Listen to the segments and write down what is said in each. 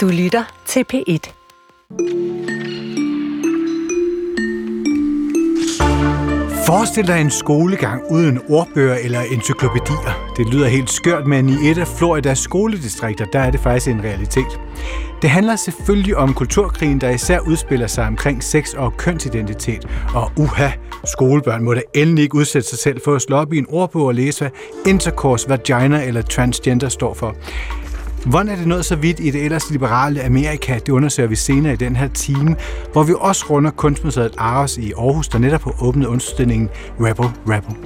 Du lytter til P1. Forestil dig en skolegang uden ordbøger eller encyklopædier. Det lyder helt skørt, men i et af Floridas skoledistrikter, der er det faktisk en realitet. Det handler selvfølgelig om kulturkrigen, der især udspiller sig omkring sex og kønsidentitet. Og uha, skolebørn må da endelig ikke udsætte sig selv for at slå op i en ordbog og læse, hvad intercourse, vagina eller transgender står for. Hvordan er det nået så vidt i det ellers liberale Amerika? Det undersøger vi senere i den her time, hvor vi også runder kunstmuseet Aros i Aarhus, der netop har åbnet udstillingen Rebel Rebel.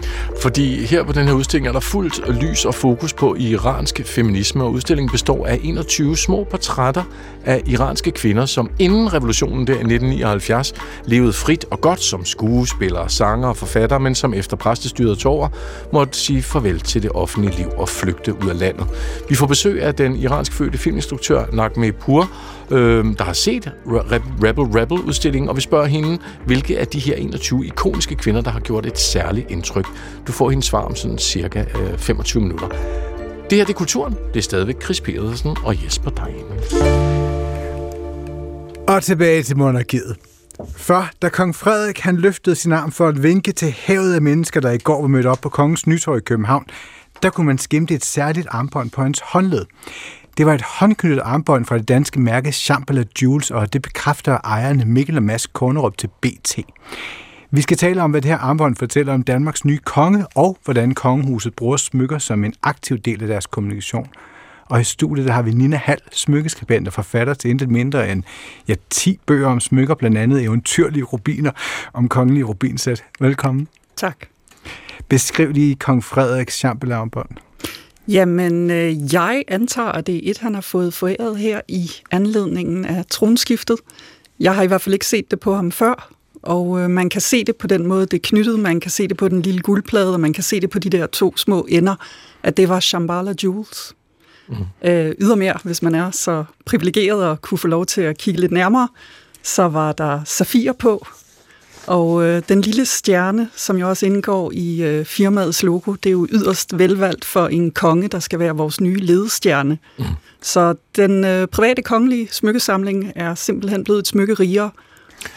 Fordi her på den her udstilling er der fuldt lys og fokus på iransk feminisme, og udstillingen består af 21 små portrætter af iranske kvinder, som inden revolutionen der i 1979 levede frit og godt som skuespillere, sanger og forfattere, men som efter præstestyret tog over, måtte sige farvel til det offentlige liv og flygte ud af landet. Vi får besøg af den iransk fødte filminstruktør Nagme Pur, øh, der har set Rebel Rebel-udstillingen, og vi spørger hende, hvilke af de her 21 ikoniske kvinder, der har gjort et særligt indtryk. Du får hendes svar om sådan cirka øh, 25 minutter. Det her det er Kulturen. Det er stadigvæk Chris Pedersen og Jesper Dejen. Og tilbage til monarkiet. For da kong Frederik han løftede sin arm for at vinke til havet af mennesker, der i går var mødt op på kongens nytår i København, der kunne man skimte et særligt armbånd på hans håndled. Det var et håndknyttet armbånd fra det danske mærke Champala Jewels, og det bekræfter ejerne Mikkel og Mads Kornerup til BT. Vi skal tale om, hvad det her armbånd fortæller om Danmarks nye konge, og hvordan kongehuset bruger smykker som en aktiv del af deres kommunikation. Og i studiet der har vi Nina Hall, smykkeskribent og forfatter til intet mindre end ja, 10 bøger om smykker, blandt andet eventyrlige rubiner om kongelige rubinsæt. Velkommen. Tak. Beskriv lige kong Frederiks champelarmbånd. Jamen, øh, jeg antager, at det er et, han har fået foræret her i anledningen af tronskiftet. Jeg har i hvert fald ikke set det på ham før, og øh, man kan se det på den måde, det er knyttet, man kan se det på den lille guldplade, og man kan se det på de der to små ender, at det var Shambhala Jewels. Mm. Øh, ydermere, hvis man er så privilegeret og kunne få lov til at kigge lidt nærmere, så var der safir på, og øh, den lille stjerne, som jo også indgår i øh, firmaets logo, det er jo yderst velvalgt for en konge, der skal være vores nye ledestjerne. Mm. Så den øh, private kongelige smykkesamling er simpelthen blevet et smykke rigere,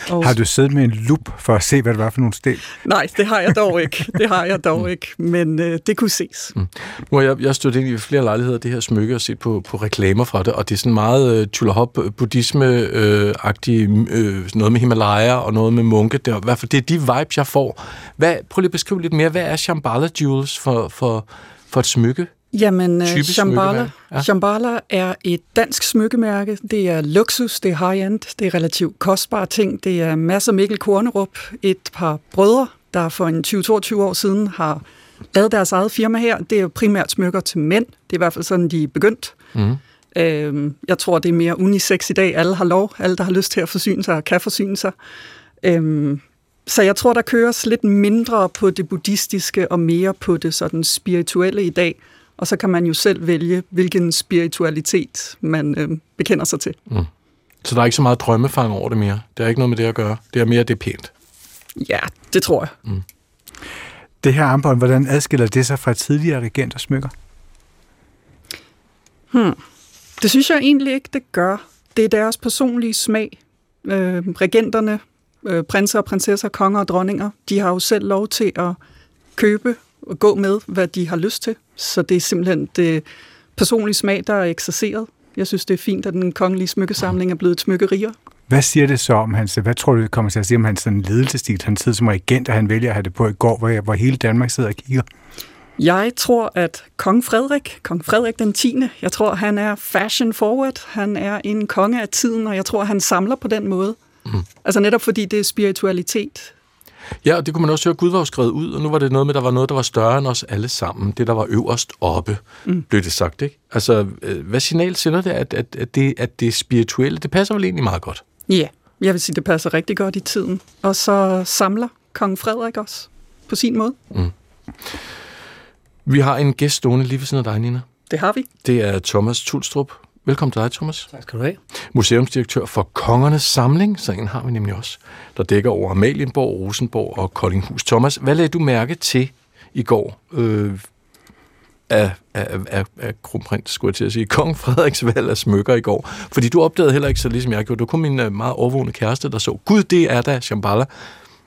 og... Har du siddet med en lup for at se, hvad det var for nogle sten? Nej, det har jeg dog ikke. Det har jeg dog ikke, men øh, det kunne ses. Mm. Nu har jeg, jeg stødt ind i flere lejligheder det her smykke og set på, på reklamer fra det, og det er sådan meget øh, tulahop buddhisme-agtigt, øh, noget med Himalaya og noget med munke. Det er, i hvert fald det er de vibes, jeg får. Hvad, prøv lige at beskrive lidt mere. Hvad er Shambhala Jewels for, for, for et smykke? Jamen, øh, Shambhala, ja. Shambhala er et dansk smykkemærke. Det er luksus, det er high-end, det er relativt kostbare ting. Det er masser Mikkel Kornerup, et par brødre, der for en 20-22 år siden har lavet deres eget firma her. Det er primært smykker til mænd. Det er i hvert fald sådan, de er begyndt. Mm. Øhm, jeg tror, det er mere unisex i dag. Alle har lov. Alle, der har lyst til at forsyne sig, kan forsyne sig. Øhm, så jeg tror, der køres lidt mindre på det buddhistiske og mere på det sådan spirituelle i dag og så kan man jo selv vælge, hvilken spiritualitet man øh, bekender sig til. Mm. Så der er ikke så meget drømmefang over det mere? Det er ikke noget med det at gøre? Det er mere, det er pænt? Ja, det tror jeg. Mm. Det her armbånd, hvordan adskiller det sig fra tidligere regenters smykker? Hmm. Det synes jeg egentlig ikke, det gør. Det er deres personlige smag. Øh, regenterne, øh, prinser og prinsesser, konger og dronninger, de har jo selv lov til at købe og gå med, hvad de har lyst til. Så det er simpelthen det personlige smag, der er ekserceret. Jeg synes, det er fint, at den kongelige smykkesamling er blevet et smykkerier. Hvad siger det så om hans, hvad tror du, det kommer til at sige om hans sådan ledelsestil? Han sidder som regent, og han vælger at have det på i går, hvor, hvor hele Danmark sidder og kigger. Jeg tror, at kong Frederik, kong Frederik den 10., jeg tror, han er fashion forward. Han er en konge af tiden, og jeg tror, han samler på den måde. Mm. Altså netop fordi det er spiritualitet. Ja, og det kunne man også høre, Gud var jo skrevet ud, og nu var det noget med, at der var noget, der var større end os alle sammen. Det, der var øverst oppe, mm. blev det sagt, ikke? Altså, øh, hvad signal sender det, at, at, at, det, at det spirituelle, det passer vel egentlig meget godt? Ja, jeg vil sige, det passer rigtig godt i tiden. Og så samler kong Frederik også på sin måde. Mm. Vi har en gæst stående lige ved siden af dig, Nina. Det har vi. Det er Thomas Tulstrup, Velkommen til dig, Thomas. Tak skal du have. Museumsdirektør for Kongernes Samling, så en har vi nemlig også, der dækker over Amalienborg, Rosenborg og Koldinghus. Thomas, hvad lagde du mærke til i går? Øh, af, af, af, af kronprins, skulle jeg til at sige, kong Frederiks valg af smykker i går. Fordi du opdagede heller ikke så ligesom jeg gjorde. Du kom min øh, meget overvågende kæreste, der så, gud, det er da Shambhala.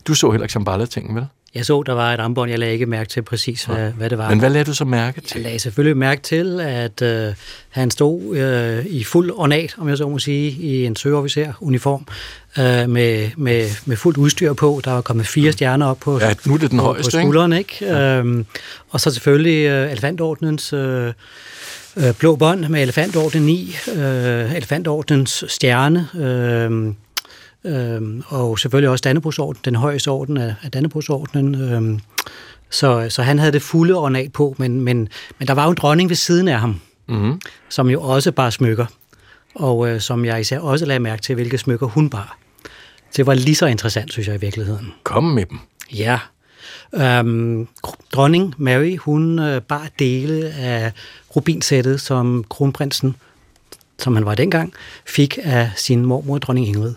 Du så heller ikke Shambhala-tingen, vel? Jeg så, der var et armbånd, jeg lagde ikke mærke til præcis, hvad, hvad det var. Men hvad lagde du så mærke til? Jeg lagde selvfølgelig mærke til, at øh, han stod øh, i fuld ornat, om jeg så må sige, i en søofficer-uniform, øh, med, med, med fuldt udstyr på. Der var kommet fire stjerner op på, ja, nu er det den på, højeste, på skulderen. Ikke? Ja. Øhm, og så selvfølgelig øh, elefantordnens... Øh, øh, blå bånd med elefantordenen i, øh, elefantordens stjerne, øh, Øhm, og selvfølgelig også Dannebrogsorden, den højeste orden af, af Dannebrogsordenen. Øhm, så, så han havde det fulde ornat på, men, men, men der var jo en dronning ved siden af ham, mm-hmm. som jo også bare smykker, og øh, som jeg især også lagde mærke til, hvilke smykker hun bar. Det var lige så interessant, synes jeg i virkeligheden. Kom med dem. Ja. Øhm, dronning Mary, hun øh, bar dele af rubinsættet, som kronprinsen, som han var dengang, fik af sin mormor, dronning Ingrid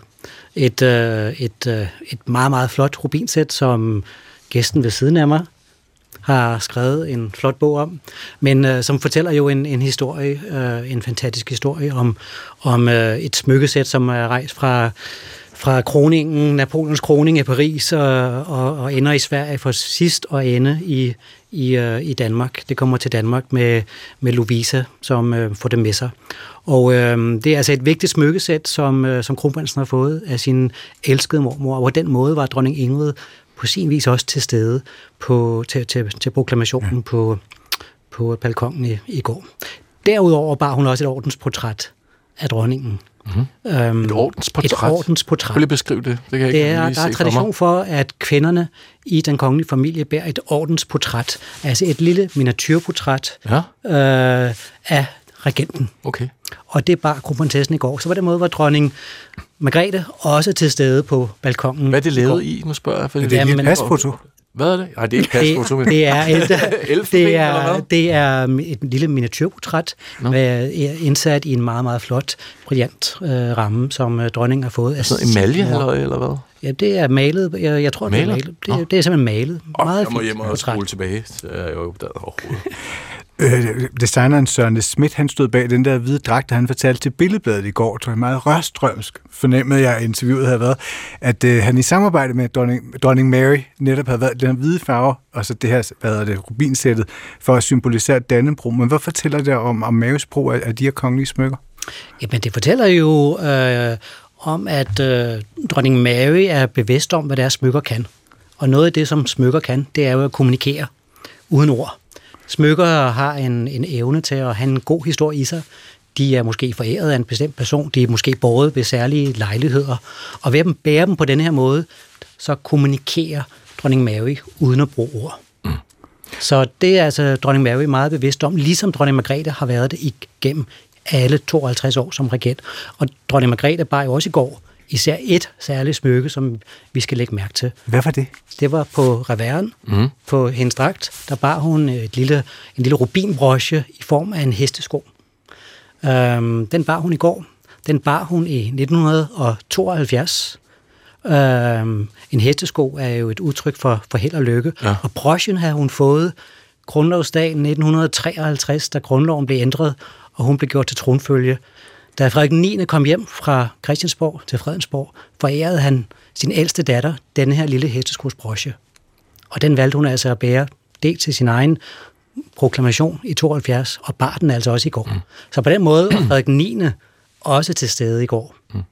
et, øh, et, øh, et meget, meget flot rubinsæt, som gæsten ved siden af mig har skrevet en flot bog om, men øh, som fortæller jo en, en historie, øh, en fantastisk historie om, om øh, et smykkesæt, som er rejst fra, fra kroningen, Napoleons kroning i Paris og, og, og ender i Sverige for sidst og ende i, i, øh, i Danmark. Det kommer til Danmark med, med Lovisa, som øh, får det med sig. Og øh, det er altså et vigtigt smykkesæt, som, øh, som kronprinsen har fået af sin elskede mormor, og på den måde var dronning Ingrid på sin vis også til stede på, til, til, til proklamationen ja. på, på balkongen i, i går. Derudover bar hun også et ordensportræt af dronningen. Mm-hmm. Øhm, et ordensportræt? Et ordensportræt. Vil du beskrive det? Det, kan jeg det ikke er, der er tradition for, at kvinderne i den kongelige familie bærer et ordensportræt, altså et lille miniatyrportræt ja. øh, af regenten. Okay. Og det bar kronprinsessen i går. Så var det måde, hvor dronning Margrethe også til stede på balkongen. Hvad er det lavet i, nu spørger jeg? For det er et pasfoto. Hvad er det? Nej, det er ikke pasfoto. Det, det, er, et, det, er, det er et lille miniatyrportræt, no. med, indsat i en meget, meget flot, brillant øh, ramme, som øh, dronningen har fået. Altså en malje, eller, hvad? Ja, det er malet. Jeg, jeg tror, malet? det er malet. Det, oh. det er simpelthen malet. Oh, meget jeg må hjem og spole tilbage. Det er jo opdaget overhovedet. Øh, designeren Søren Schmidt, han stod bag den der hvide dragt, han fortalte til Billedbladet i går, tror jeg meget rørstrømsk, fornemmede jeg, at interviewet havde været, at øh, han i samarbejde med dronning, dronning Mary netop havde været den her hvide farve, og så det her, hvad hedder det, rubinsættet, for at symbolisere Dannebro. Men hvad fortæller det om, om Marys brug af, af de her kongelige smykker? Jamen, det fortæller jo øh, om, at øh, dronning Mary er bevidst om, hvad deres smykker kan. Og noget af det, som smykker kan, det er jo at kommunikere uden ord. Smykker har en, en evne til at have en god historie i sig. De er måske foræret af en bestemt person, de er måske båret ved særlige lejligheder. Og ved at bære dem på den her måde, så kommunikerer dronning Mary uden at bruge ord. Mm. Så det er altså dronning Mary meget bevidst om, ligesom dronning Margrethe har været det igennem alle 52 år som regent. Og dronning Margrethe bar jo også i går især et særligt smykke, som vi skal lægge mærke til. Hvad var det? Det var på reveren, mm. på hendes dragt. Der bar hun et lille, en lille rubinbrosje i form af en hestesko. Øhm, den bar hun i går. Den bar hun i 1972. Øhm, en hestesko er jo et udtryk for, for held og lykke. Ja. Og brochen havde hun fået grundlovsdag 1953, da grundloven blev ændret, og hun blev gjort til tronfølge da Frederik 9. kom hjem fra Christiansborg til Fredensborg, forærede han sin ældste datter denne her lille hesteskosbrosje. Og den valgte hun altså at bære det til sin egen proklamation i 72, og bar den altså også i går. Mm. Så på den måde var Frederik 9. også til stede i går. Mm.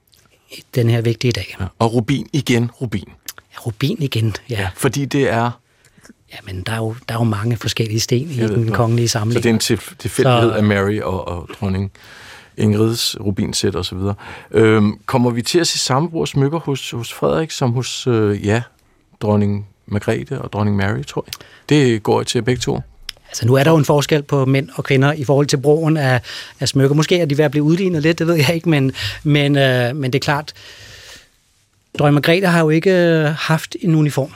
Den her vigtige dag. Ja. Og Rubin igen, Rubin. Ja, Rubin igen, ja. ja fordi det er... Ja, men der er jo, der er jo mange forskellige sten i den kongelige samling. Så det er en tilfældighed af Mary og, og dronning Ingrids rubinsæt osv. Øhm, kommer vi til at se samme brug smykker hos, hos Frederik, som hos, øh, ja, dronning Margrethe og dronning Mary, tror jeg? Det går til begge to. Altså nu er der jo en forskel på mænd og kvinder i forhold til brugen af, af smykker. Måske er de ved at blive udlignet lidt, det ved jeg ikke, men, men, øh, men det er klart, dronning Margrethe har jo ikke øh, haft en uniform,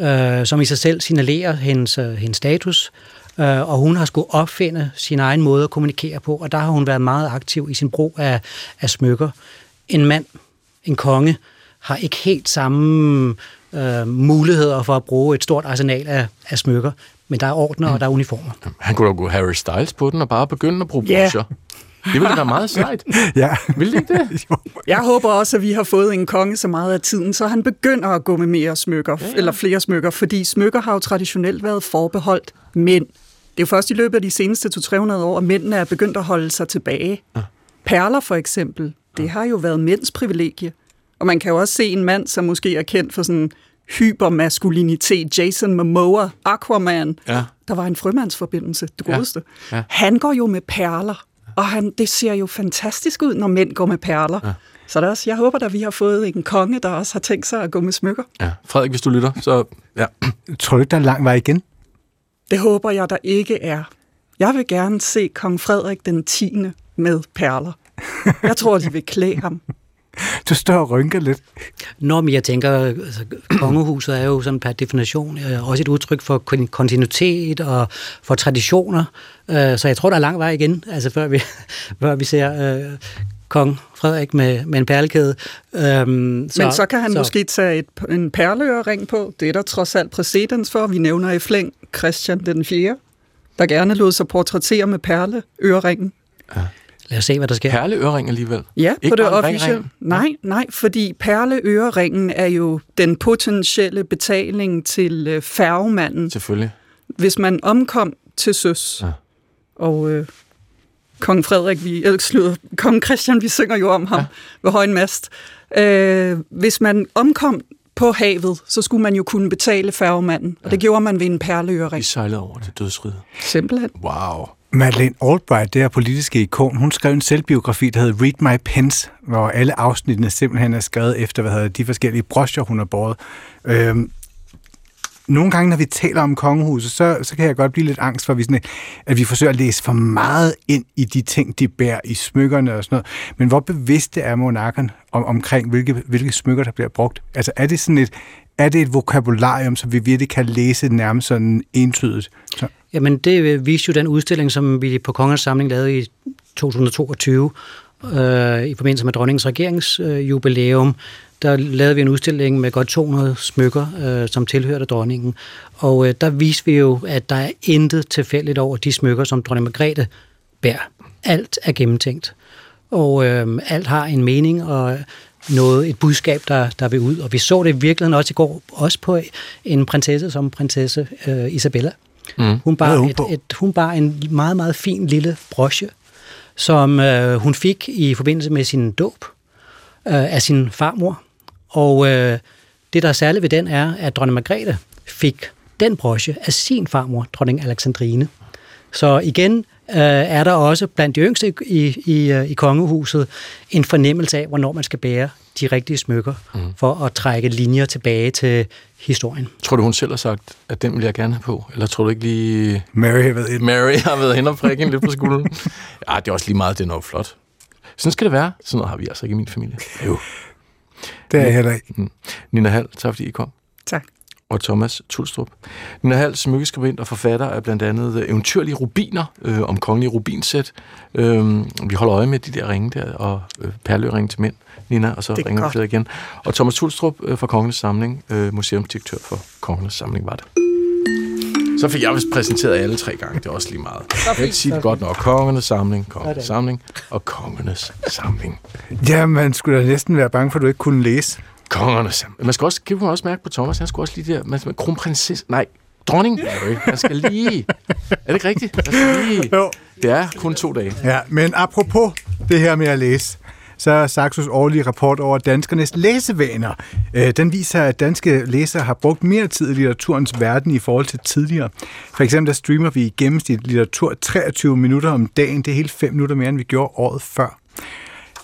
øh, som i sig selv signalerer hendes, øh, hendes status, øh, og hun har skulle opfinde sin egen måde at kommunikere på, og der har hun været meget aktiv i sin brug af, af smykker. En mand, en konge, har ikke helt samme øh, muligheder for at bruge et stort arsenal af, af smykker, Men der er ordner, og der er uniformer. Han kunne da gå Harry Styles på den og bare begynde at bruge Ja. brusher. Det ville da være meget sejt. Ja. Vil det ikke det? Jeg håber også, at vi har fået en konge så meget af tiden, så han begynder at gå med mere smykker, ja, ja. eller flere smykker, fordi smykker har jo traditionelt været forbeholdt mænd. Det er jo først i løbet af de seneste 200-300 år, at mændene er begyndt at holde sig tilbage. Ja. Perler for eksempel, det har jo været mænds privilegie. Og man kan jo også se en mand, som måske er kendt for sådan hypermaskulinitet, Jason Momoa, Aquaman. Ja. Der var en frømandsforbindelse, det Ja. godeste. Ja. Han går jo med perler, og han, det ser jo fantastisk ud, når mænd går med perler. Ja. Så der er også, jeg håber, at vi har fået en konge, der også har tænkt sig at gå med smykker. Ja. Frederik, hvis du lytter, så ja. Tror du ikke, der er lang vej igen? Det håber jeg, der ikke er. Jeg vil gerne se kong Frederik den 10. med perler. Jeg tror, de vil klæde ham. Du står og rynker lidt. Nå, men jeg tænker, altså, kongehuset er jo sådan per definition øh, også et udtryk for kon- kontinuitet og for traditioner. Øh, så jeg tror, der er lang vej igen, altså før vi, før vi ser øh, kong Frederik med, med en perlekæde. Øhm, Så, Men så kan han så. måske tage et, en perleørering på. Det er der trods alt præcedens for. Vi nævner i flæng Christian den 4., der gerne lod sig portrættere med perleøreringen. Lad os se, hvad der sker. Perleøring alligevel. Ja, Ikke på det officielle. Nej, nej, fordi perleøreringen er jo den potentielle betaling til øh, færgemanden, Selvfølgelig. hvis man omkom til søs. Ja. Og øh, kong Frederik, vi, eller slutter, kong Christian, vi synger jo om ham ja. ved højen mast. Øh, hvis man omkom på havet, så skulle man jo kunne betale færgemanden, og det gjorde man ved en Vi perleøring. sejlede over til dødsriget. Simpelthen. Wow. Madeleine Albright, det her politiske ikon, hun skrev en selvbiografi, der hedder Read My Pens, hvor alle afsnittene simpelthen er skrevet efter, hvad hedder de forskellige broscher, hun har båret. Øhm, nogle gange, når vi taler om kongehuset, så, så kan jeg godt blive lidt angst for, at vi, sådan, at vi forsøger at læse for meget ind i de ting, de bærer i smykkerne og sådan noget. Men hvor bevidste er monarkerne om, omkring, hvilke, hvilke smykker, der bliver brugt? Altså er det sådan et, er det et vokabularium, som vi virkelig kan læse nærmest sådan entydigt? Så, Jamen, det øh, viste jo den udstilling, som vi på Kongens Samling lavede i 2022, øh, i forbindelse med dronningens regeringsjubilæum. Øh, der lavede vi en udstilling med godt 200 smykker, øh, som tilhørte dronningen. Og øh, der viste vi jo, at der er intet tilfældigt over de smykker, som dronning Margrethe bærer. Alt er gennemtænkt. Og øh, alt har en mening og noget, et budskab, der, der vil ud. Og vi så det i virkeligheden også i går, også på en prinsesse som prinsesse øh, Isabella. Mm. Hun bar, hun et, et, hun bar en meget, meget fin lille broche, som øh, hun fik i forbindelse med sin dåb øh, af sin farmor. Og øh, det, der er særligt ved den, er, at dronning Margrethe fik den broche af sin farmor, dronning Alexandrine. Så igen øh, er der også blandt de yngste i, i, øh, i kongehuset en fornemmelse af, hvornår man skal bære de rigtige smykker, mm. for at trække linjer tilbage til historien. Tror du, hun selv har sagt, at den vil jeg gerne have på? Eller tror du ikke lige... Mary har været et Mary har været hen og prikke lidt på skulderen? Ja, det er også lige meget, det er noget flot. Sådan skal det være. Sådan noget har vi altså ikke i min familie. Jo. Det er jeg heller ikke. Nina Hall, tak fordi I kom. Tak. Og Thomas Tulstrup. Nina Hall, smykkeskribent og forfatter af blandt andet eventyrlige rubiner øh, om kongelige rubinsæt. Øh, vi holder øje med de der ringe der, og øh, perløringe til mænd, Nina, og så Det er ringer vi igen. Og Thomas Tulstrup øh, fra Kongenes Samling, øh, museumsdirektør for Kongenes Samling, var det. Så fik jeg vist præsenteret alle tre gange, det er også lige meget. Jeg kan ikke sige det godt nok. Kongernes Samling, Kongernes Samling og Kongernes Samling. Ja, man skulle da næsten være bange for, at du ikke kunne læse. Kongernes Samling. Man skal også, kan man også mærke på Thomas, han skulle også lige der, man, kronprinsesse, nej, dronning Mary. Man skal lige, er det ikke rigtigt? Man skal lige, Jo. det er kun to dage. Ja, men apropos det her med at læse, så er Saxos årlige rapport over danskernes læsevaner. Øh, Den viser, at danske læsere har brugt mere tid i litteraturens verden i forhold til tidligere. For eksempel der streamer vi i gennemsnit litteratur 23 minutter om dagen. Det er helt 5 minutter mere, end vi gjorde året før.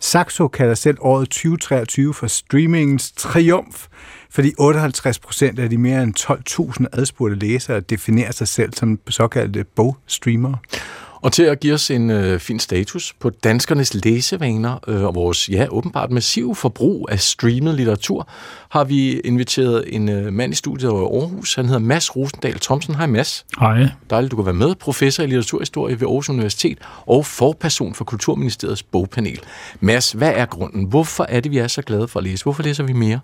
Saxo kalder selv året 2023 for streamingens triumf, fordi 58 procent af de mere end 12.000 adspurgte læsere definerer sig selv som såkaldte bogstreamere. Og til at give os en øh, fin status på danskernes læsevaner øh, og vores, ja, åbenbart massive forbrug af streamet litteratur, har vi inviteret en øh, mand i studiet over Aarhus. Han hedder Mads Rosendal Thomsen. Hej Mads. Hej. Dejligt, du kan være med. Professor i litteraturhistorie ved Aarhus Universitet og forperson for Kulturministeriets bogpanel. Mads, hvad er grunden? Hvorfor er det, vi er så glade for at læse? Hvorfor læser vi mere?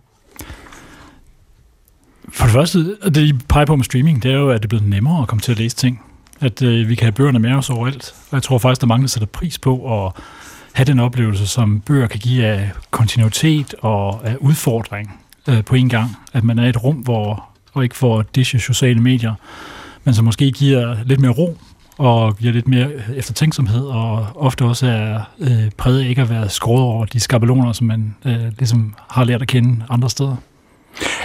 For det første, det de peger på med streaming, det er jo, at det er blevet nemmere at komme til at læse ting. At øh, vi kan have bøgerne med os overalt. Og jeg tror faktisk, der er mange, der sætter pris på at have den oplevelse, som bøger kan give af kontinuitet og af udfordring øh, på en gang. At man er i et rum, hvor og ikke får dishe sociale medier, men som måske giver lidt mere ro og giver lidt mere øh, eftertænksomhed, og ofte også er øh, præget ikke at være skåret over de skabeloner, som man øh, ligesom har lært at kende andre steder.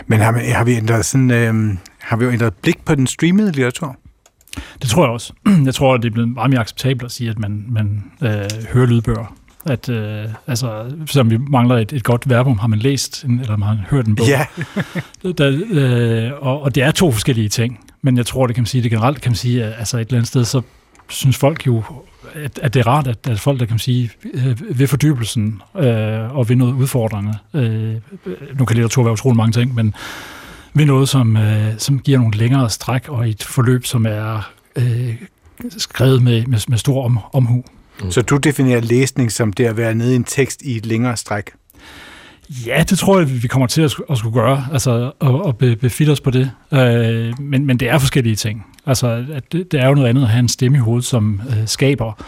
Men har, man, har vi ændret sådan, øh, har vi jo ændret blik på den streamede litteratur? Det tror jeg også. Jeg tror, at det er blevet meget mere acceptabelt at sige, at man, man øh, hører lydbøger. At, øh, altså, selvom vi mangler et, et godt verbum, har man læst en, eller har man hørt en bog. Ja. der, øh, og, og det er to forskellige ting. Men jeg tror, det kan man sige, det generelt kan man sige, at altså et eller andet sted, så synes folk jo, at, at det er rart, at, at folk, der kan man sige, øh, ved fordybelsen øh, og ved noget udfordrende, øh, nu kan litteratur være utrolig mange ting, men ved noget, som, øh, som giver nogle længere stræk og et forløb, som er øh, skrevet med, med, med stor om, omhu. Mm. Så du definerer læsning som det at være nede i en tekst i et længere stræk? Ja, det tror jeg, vi kommer til at, at skulle gøre, altså at, at befitte os på det. Øh, men, men det er forskellige ting. Altså, at det, det er jo noget andet at have en stemme i hovedet, som øh, skaber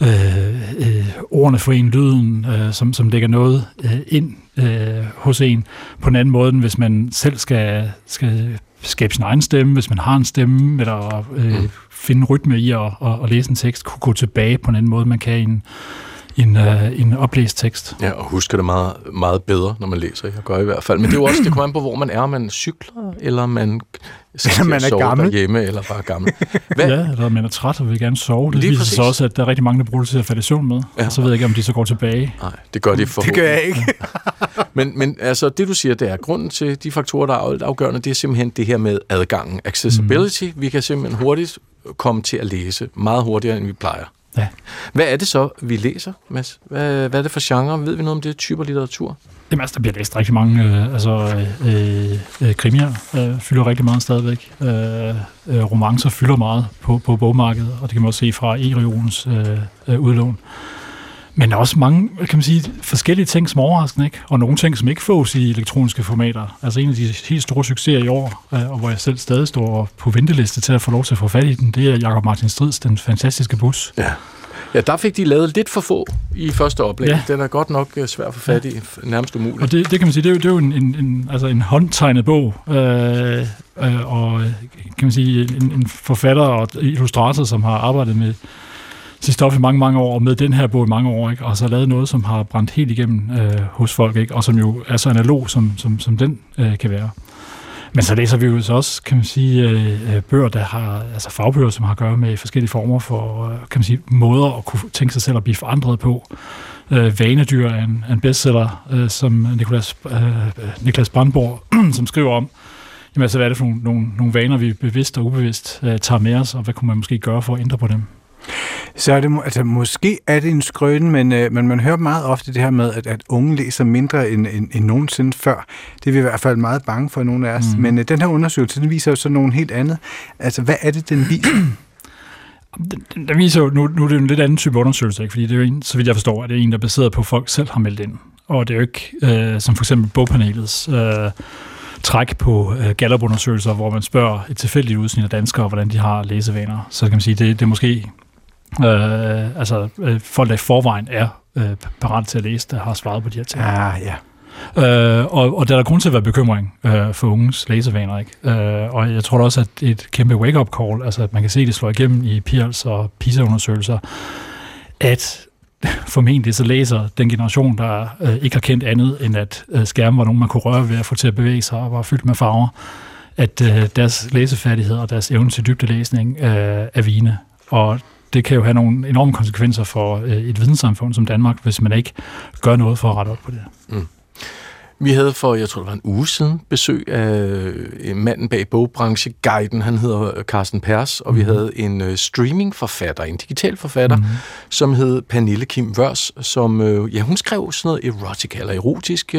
øh, øh, ordene for en, lyden, øh, som, som lægger noget øh, ind øh, hos en, på en anden måde, end hvis man selv skal, skal skabe sin egen stemme, hvis man har en stemme, eller øh, finde rytme i at, at, at læse en tekst, kunne gå tilbage på en anden måde, man kan i en, en, uh, en oplæst tekst. Ja, og husker det meget, meget bedre, når man læser. Jeg gør i hvert fald. Men det er jo også, det kommer an på, hvor man er. Man cykler, eller man skal man er gammel. hjemme eller bare gammel. Hvad? Ja, eller man er træt og vil gerne sove. Det Lige viser præcis. sig også, at der er rigtig mange, der bruger det til at falde i søvn med. Ja. Og så ved jeg ikke, om de så går tilbage. Nej, det gør de for. Det gør jeg ikke. men, men altså, det du siger, det er, grunden til de faktorer, der er afgørende, det er simpelthen det her med adgangen. Accessibility. Mm. Vi kan simpelthen hurtigt komme til at læse. Meget hurtigere, end vi plejer. Ja. Hvad er det så, vi læser, Mads? Hvad, hvad er det for genre? Ved vi noget om det typer litteratur? Jamen, altså, der bliver læst rigtig mange øh, altså, øh, øh, krimier, øh, fylder rigtig meget stadigvæk. Øh, øh, romancer fylder meget på, på bogmarkedet, og det kan man også se fra e-regionens øh, øh, udlån. Men også mange, kan man sige, forskellige ting som overraskende, ikke? Og nogle ting, som ikke fås i elektroniske formater. Altså en af de helt store succeser i år, øh, og hvor jeg selv stadig står på venteliste til at få lov til at få fat i den, det er Jakob Martin Strids, Den fantastiske bus. Ja. Ja, der fik de lavet lidt for få i første oplæg. Ja. Den er godt nok øh, svær at få fat i, nærmest umuligt. Og det, det kan man sige, det er jo, det er jo en, en, en, altså en håndtegnet bog, øh, øh, og kan man sige, en, en forfatter og illustrator, som har arbejdet med sit stof i mange, mange år, og med den her bog i mange år, ikke? og så lavet noget, som har brændt helt igennem øh, hos folk, ikke? og som jo er så analog, som, som, som den øh, kan være. Men så læser vi jo så også, kan man sige, øh, øh bøger, der har, altså fagbøger, som har at gøre med forskellige former for, øh, kan man sige, måder at kunne tænke sig selv at blive forandret på. Øh, Vanedyr er en, en bestseller, øh, som Niklas, øh, Niklas Brandborg, som skriver om, jamen altså, hvad er det for nogle, nogle, nogle vaner, vi bevidst og ubevidst øh, tager med os, og hvad kunne man måske gøre for at ændre på dem? Så er det, altså måske er det en skrøn, men, øh, men man hører meget ofte det her med, at, at unge læser mindre end, end, end nogensinde før. Det er vi i hvert fald meget bange for, nogle af os. Mm. Men øh, den her undersøgelse, den viser jo så noget helt andet. Altså, hvad er det, den viser? Den, den, viser jo, nu, nu er det en lidt anden type undersøgelse, ikke? fordi det er jo en, så vidt jeg forstår, at det er en, der er baseret på, at folk selv har meldt ind. Og det er jo ikke, øh, som for eksempel bogpanelets øh, træk på øh, Gallup-undersøgelser, hvor man spørger et tilfældigt udsnit af danskere, hvordan de har læsevaner. Så kan man sige, det, det er måske øh, altså øh, folk, der i forvejen er øh, parat til at læse, der har svaret på de her ting. Ah, ja. Øh, og, og der er grund til at være bekymring øh, for unges læsevaner. Ikke? Øh, og jeg tror også, at et kæmpe wake-up call, altså at man kan se, det slår igennem i PIRLS og PISA-undersøgelser, at formentlig så læser den generation, der øh, ikke har kendt andet, end at øh, skærmen var nogen, man kunne røre ved at få til at bevæge sig og var fyldt med farver, at øh, deres læsefærdighed og deres evne til dybdelæsning øh, er vigende. Og det kan jo have nogle enorme konsekvenser for øh, et videnssamfund som Danmark, hvis man ikke gør noget for at rette op på det. Mm. Vi havde for, jeg tror det var en uge siden, besøg af øh, manden bag bogbrancheguiden. Han hedder øh, Carsten Pers, og mm. vi mhm. havde en uh, streamingforfatter, en digital forfatter, mm. som hed Pernille Kim Wørs, som, ja, hun skrev sådan noget erotic eller erotisk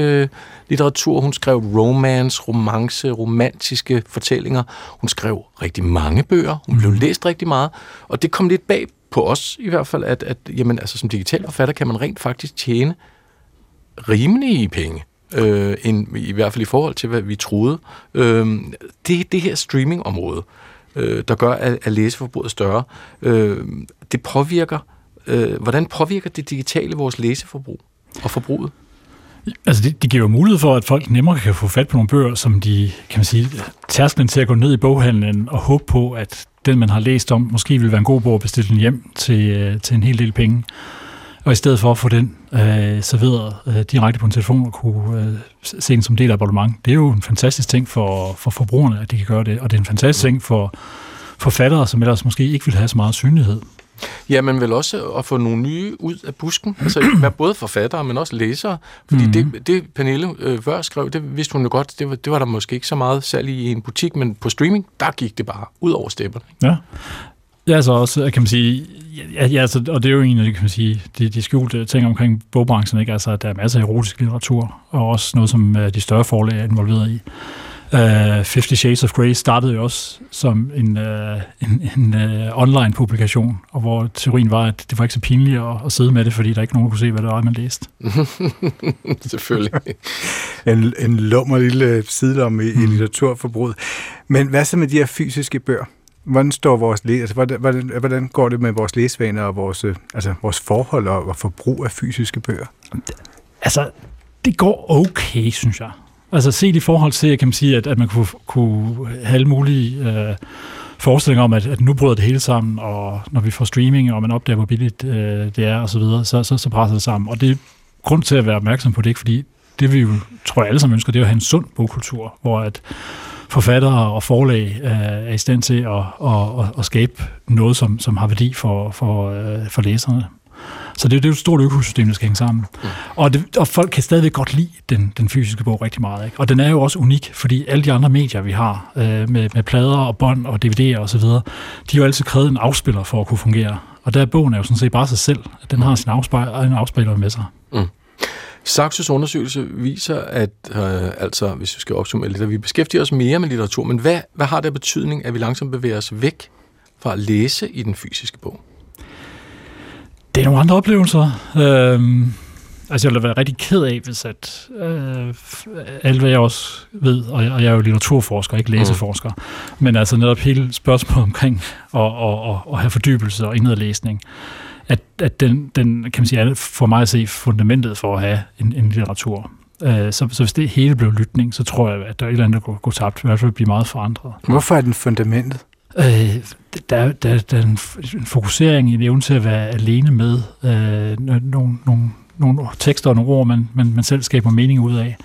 litteratur. Hun skrev romance, romance, romantiske fortællinger. Hun skrev rigtig mange bøger. Hun mm. blev mhm. læst rigtig meget, og det kom lidt bag på os i hvert fald, at, at jamen, altså, som digital forfatter kan man rent faktisk tjene rimelige penge øh, end i hvert fald i forhold til, hvad vi troede. Øh, det det her streamingområde, øh, der gør, at, at læseforbruget større, øh, det påvirker, øh, hvordan påvirker det digitale vores læseforbrug og forbruget? Altså, det, det giver jo mulighed for, at folk nemmere kan få fat på nogle bøger, som de, kan man sige, tærsklen til at gå ned i boghandlen og håbe på, at den, man har læst om, måske vil være en god bog at bestille den hjem til, øh, til en hel del penge. Og i stedet for at få den øh, serveret øh, direkte på en telefon og kunne øh, se den som del af abonnement, det er jo en fantastisk ting for, for forbrugerne, at de kan gøre det. Og det er en fantastisk ting for forfattere, som ellers måske ikke vil have så meget synlighed. Ja, men vel også at få nogle nye ud af busken. Altså være både forfattere, men også læsere. Fordi mm-hmm. det, det Pernille øh, før skrev, det vidste hun jo godt, det var, det var der måske ikke så meget særligt i en butik, men på streaming, der gik det bare ud over stepperne. Ja. Ja, så også, kan man sige, ja, ja altså, og det er jo en af de, kan man sige, de, de skjulte ting omkring bogbranchen, ikke? Altså, der er masser af erotisk litteratur, og også noget, som uh, de større forlag er involveret i. Uh, Fifty Shades of Grey startede jo også som en, uh, en, en uh, online publikation, og hvor teorien var, at det var ikke så pinligt at, at sidde med det, fordi der ikke nogen kunne se, hvad det var, man læste. Selvfølgelig. en, en lummer lille sidelom i, mm. i litteraturforbruget. Men hvad så med de her fysiske bøger? Hvordan står vores læ- altså, hvordan, hvordan, hvordan går det med vores læsvaner og vores, øh, altså, vores forhold og, og forbrug af fysiske bøger? Altså, det går okay, synes jeg. Altså set i forhold til, kan man sige, at, at man kunne, kunne have alle mulige øh, forestillinger om, at, at nu bryder det hele sammen, og når vi får streaming, og man opdager, hvor billigt øh, det er, og så videre, så, så, så presser det sammen. Og det er grund til at være opmærksom på det, ikke? fordi det vi jo, tror jeg alle sammen ønsker, det er at have en sund bogkultur, hvor at forfattere og forlag øh, er i stand til at, at, at, at skabe noget, som, som har værdi for, for, øh, for læserne. Så det, det er jo et stort økosystem, der skal hænge sammen. Mm. Og, det, og folk kan stadigvæk godt lide den, den fysiske bog rigtig meget. Ikke? Og den er jo også unik, fordi alle de andre medier, vi har, øh, med, med plader og bånd og DVD'er osv., de har jo altid krævet en afspiller for at kunne fungere. Og der er bogen er jo sådan set bare sig selv. Den har sin afspejler, en afspiller med sig. Mm. Saxos undersøgelse viser, at øh, altså, hvis vi skal opsummere lidt, at vi beskæftiger os mere med litteratur, men hvad, hvad har det betydning, at vi langsomt bevæger os væk fra at læse i den fysiske bog? Det er nogle andre oplevelser. Øhm, altså, jeg ville være rigtig ked af, hvis at øh, alt, hvad jeg også ved, og jeg, og jeg er jo litteraturforsker, ikke læseforsker, mm. men altså netop hele spørgsmålet omkring at, at, at, at have fordybelse og indadlæsning, at, at den, den, kan man sige, for mig at se fundamentet for at have en, en litteratur. Øh, så, så hvis det hele blev lytning, så tror jeg, at der er et eller andet, der går, går tabt, i hvert fald blive meget forandret. Hvorfor er den fundamentet? Øh, der, der, der er en, en fokusering i en evne til at være alene med øh, nogle, nogle, nogle tekster og nogle ord, man, man, man selv skaber mening ud af.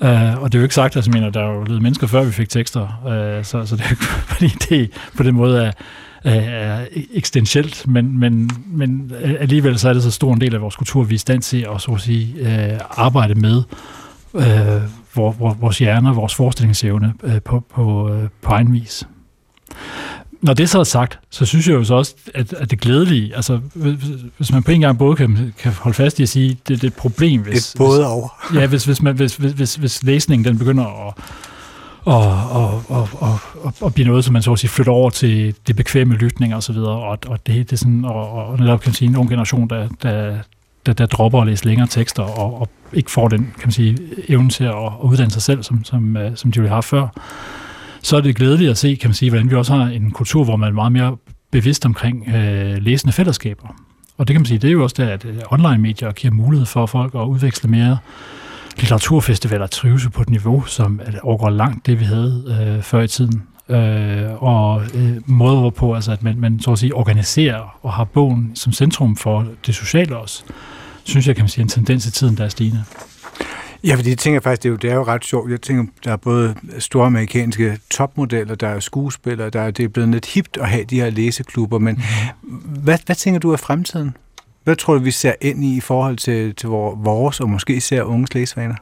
Uh, og det er jo ikke sagt, altså, jeg mener, der er jo levet mennesker før vi fik tekster, uh, så, så det er jo fordi det på den måde er, er eksistentielt, men, men, men alligevel så er det så stor en del af vores kultur, vi er i stand til at, så at sige, uh, arbejde med uh, vores hjerner, vores forestillingsevne uh, på, på, uh, på egen vis. Når det så er sagt, så synes jeg jo så også, at, at det glædelige, altså hvis man på en gang både kan, kan holde fast i at sige, det, det er et problem, hvis... Det er både og. Ja, hvis, hvis, man, hvis, hvis, hvis, hvis læsningen den begynder at og, og, og, og, og, og blive noget, som man så at sige flytter over til det bekvemme lytning og så videre, og, og det, det er sådan, og, og netop kan man sige, en ung generation, der, der, der, der dropper at læse længere tekster, og, og ikke får den, kan man sige, evne til at, at uddanne sig selv, som, som, øh, som de ville have før så er det glædeligt at se, kan man sige, hvordan vi også har en kultur, hvor man er meget mere bevidst omkring øh, læsende fællesskaber. Og det kan man sige, det er jo også der, at øh, online-medier giver mulighed for folk at udveksle mere litteraturfestivaler trives på et niveau, som overgår langt det, vi havde øh, før i tiden. Øh, og øh, måder hvorpå, altså, at man, man så at sige organiserer og har bogen som centrum for det sociale også, synes jeg, kan man sige, en tendens i tiden, der er stigende. Ja, fordi jeg tænker faktisk, det er, jo, det er jo ret sjovt. Jeg tænker, der er både store amerikanske topmodeller, der er skuespillere, der er, det er blevet lidt hipt at have de her læseklubber, men mm. hvad, hvad tænker du af fremtiden? Hvad tror du, vi ser ind i i forhold til, til vores, og måske især unges læsevaner?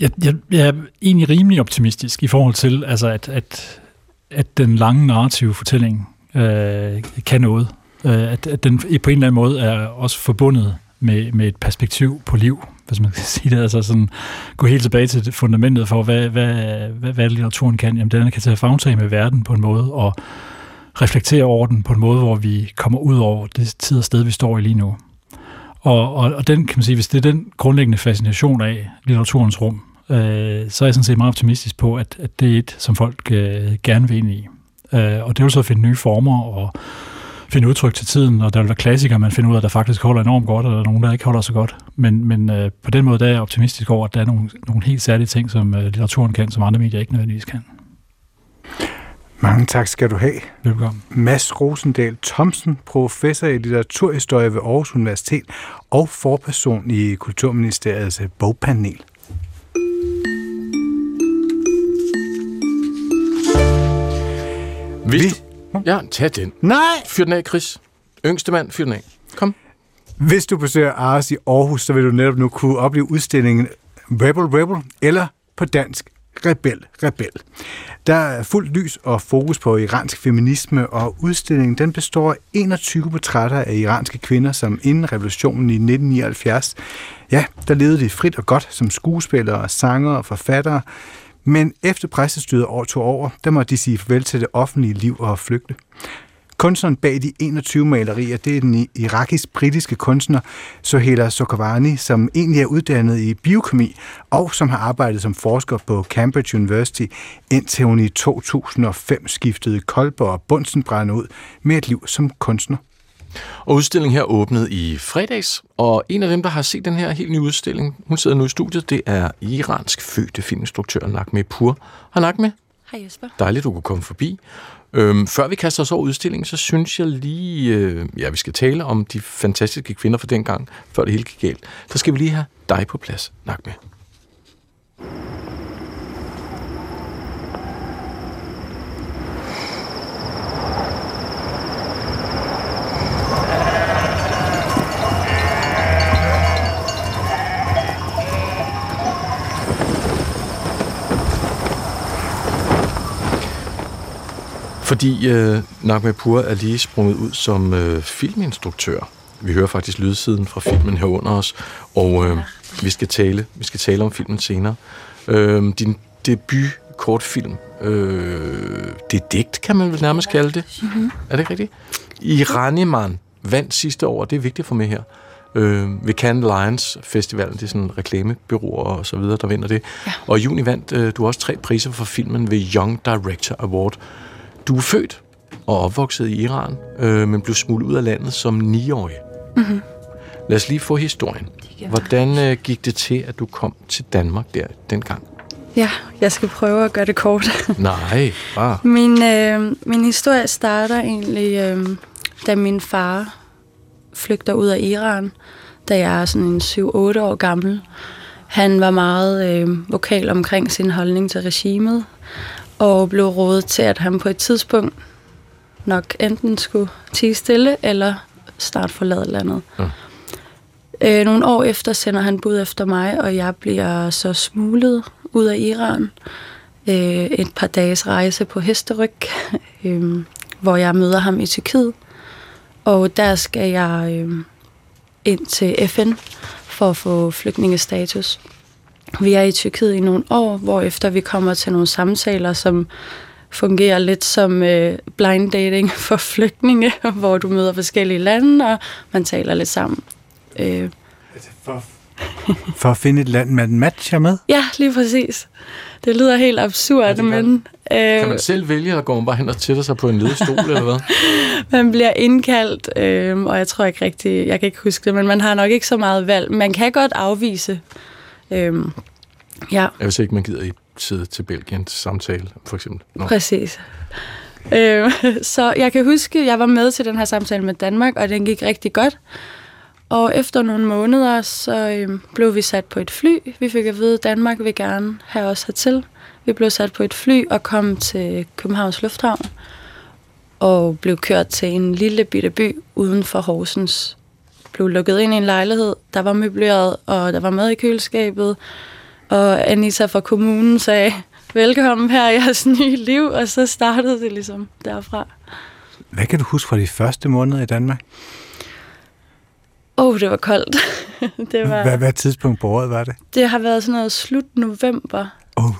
Jeg, jeg, jeg er egentlig rimelig optimistisk i forhold til, altså at, at, at den lange narrative fortælling øh, kan noget. Øh, at, at den på en eller anden måde er også forbundet med, med et perspektiv på liv, hvis man kan sige det. Altså sådan, gå helt tilbage til fundamentet for, hvad, hvad, hvad, hvad litteraturen kan. Jamen, den kan tage fagtag med verden på en måde, og reflektere over den på en måde, hvor vi kommer ud over det tid og sted, vi står i lige nu. Og, og, og den, kan man sige, hvis det er den grundlæggende fascination af litteraturens rum, øh, så er jeg sådan set meget optimistisk på, at, at det er et, som folk øh, gerne vil ind i. Øh, og det vil så finde nye former og finde udtryk til tiden, og der vil være klassikere, man finder ud af, der faktisk holder enormt godt, og der er nogen, der ikke holder så godt. Men, men øh, på den måde der er jeg optimistisk over, at der er nogle, nogle helt særlige ting, som øh, litteraturen kan, som andre medier ikke nødvendigvis kan. Mange tak skal du have. Velkommen. Mads Rosendal Thomsen, professor i litteraturhistorie ved Aarhus Universitet og forperson i Kulturministeriets bogpanel. Hvis Vi- du... Ja, tag den. Nej! Fyr den af, Chris. Yngste mand, fyr den af. Kom. Hvis du besøger Ars i Aarhus, så vil du netop nu kunne opleve udstillingen Rebel Rebel, eller på dansk Rebel Rebel. Der er fuldt lys og fokus på iransk feminisme, og udstillingen den består af 21 portrætter af iranske kvinder, som inden revolutionen i 1979, ja, der levede de frit og godt som skuespillere, sangere og forfattere, men efter præstestyret år tog over, der måtte de sige farvel til det offentlige liv og flygte. Kunstneren bag de 21 malerier, det er den irakisk-britiske kunstner Sohela Sokavani, som egentlig er uddannet i biokemi og som har arbejdet som forsker på Cambridge University, indtil hun i 2005 skiftede Kolber og Bunsenbrand ud med et liv som kunstner. Og udstillingen her åbnede i fredags, og en af dem, der har set den her helt nye udstilling, hun sidder nu i studiet, det er iransk fødte filminstruktør Nakme Pur. Har Nakme? Hej Jesper. Dejligt, du kunne komme forbi. Øhm, før vi kaster os over udstillingen, så synes jeg lige, øh, ja, vi skal tale om de fantastiske kvinder fra dengang, før det hele gik galt. Så skal vi lige have dig på plads, Nakme. Fordi øh, Nakme Pur er lige sprunget ud som øh, filminstruktør. Vi hører faktisk lydsiden fra filmen her under os, og øh, vi, skal tale, vi skal tale om filmen senere. Øh, din debut kortfilm, øh, det er digt, kan man vel nærmest kalde det. Mm-hmm. Er det ikke rigtigt? Iraniman vandt sidste år, og det er vigtigt for mig her. Øh, ved Cannes Lions Festivalen, det er sådan reklamebyråer og så videre, der vinder det. Ja. Og i juni vandt øh, du også tre priser for filmen ved Young Director Award. Du er født og opvokset i Iran, øh, men blev smuglet ud af landet som 9-årig. Mm-hmm. Lad os lige få historien. Hvordan øh, gik det til, at du kom til Danmark der dengang? Ja, jeg skal prøve at gøre det kort. Nej, bare. min, øh, min historie starter egentlig, øh, da min far flygter ud af Iran, da jeg er sådan en 7-8 år gammel. Han var meget øh, vokal omkring sin holdning til regimet, og blev rådet til, at han på et tidspunkt nok enten skulle tige stille, eller snart forlade landet. Ja. Øh, nogle år efter sender han bud efter mig, og jeg bliver så smuglet ud af Iran. Øh, et par dages rejse på hesteryg, øh, hvor jeg møder ham i Tyrkiet. Og der skal jeg øh, ind til FN for at få flygtningestatus. Vi er i Tyrkiet i nogle år, hvor efter vi kommer til nogle samtaler, som fungerer lidt som øh, blind dating for flygtninge, hvor du møder forskellige lande, og man taler lidt sammen. Øh, For, for at finde et land, man matcher med? ja, lige præcis. Det lyder helt absurd, det kan- men øh, Kan man selv vælge, eller går man bare hen og tætter sig på en ledestol, eller hvad? man bliver indkaldt, øh, og jeg tror ikke rigtig, jeg kan ikke huske det, men man har nok ikke så meget valg. Man kan godt afvise. Øh, ja, Hvis ikke man gider i sidde til Belgien til samtale, for eksempel. Nå. Præcis. Øh, så jeg kan huske, jeg var med til den her samtale med Danmark, og den gik rigtig godt. Og efter nogle måneder, så øh, blev vi sat på et fly. Vi fik at vide, at Danmark vil gerne have os hertil. Vi blev sat på et fly og kom til Københavns Lufthavn. Og blev kørt til en lille bitte by uden for Horsens. Blev lukket ind i en lejlighed, der var møbleret, og der var mad i køleskabet. Og Anita fra kommunen sagde, velkommen her i jeres nye liv, og så startede det ligesom derfra. Hvad kan du huske fra de første måneder i Danmark? Åh, oh, det var koldt. det, var, Hvad, hvad tidspunkt på året var det? det har været sådan noget slut november. Oh.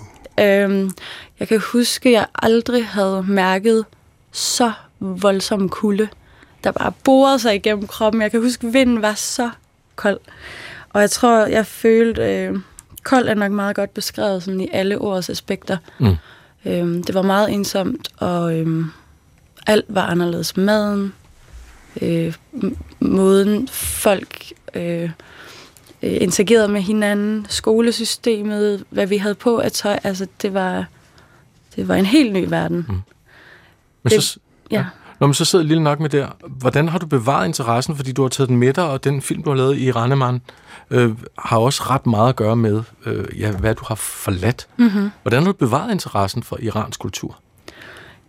Øhm, jeg kan huske, at jeg aldrig havde mærket så voldsom kulde, der bare borede sig igennem kroppen. Jeg kan huske, at vinden var så kold. Og jeg tror, jeg følte... Øh, kold er nok meget godt beskrevet sådan i alle ordets aspekter. Mm. Øhm, det var meget ensomt, og øhm, alt var anderledes. Maden, øh, måden folk øh, øh, interagerede med hinanden, skolesystemet, hvad vi havde på af tøj, altså det var, det var en helt ny verden. Mm. Men Det- så, Ja. Når man så sidder lille nok med der, hvordan har du bevaret interessen, fordi du har taget den med dig, og den film, du har lavet i Rannemann, øh, har også ret meget at gøre med, øh, ja, hvad du har forladt. Mm-hmm. Hvordan har du bevaret interessen for iransk kultur?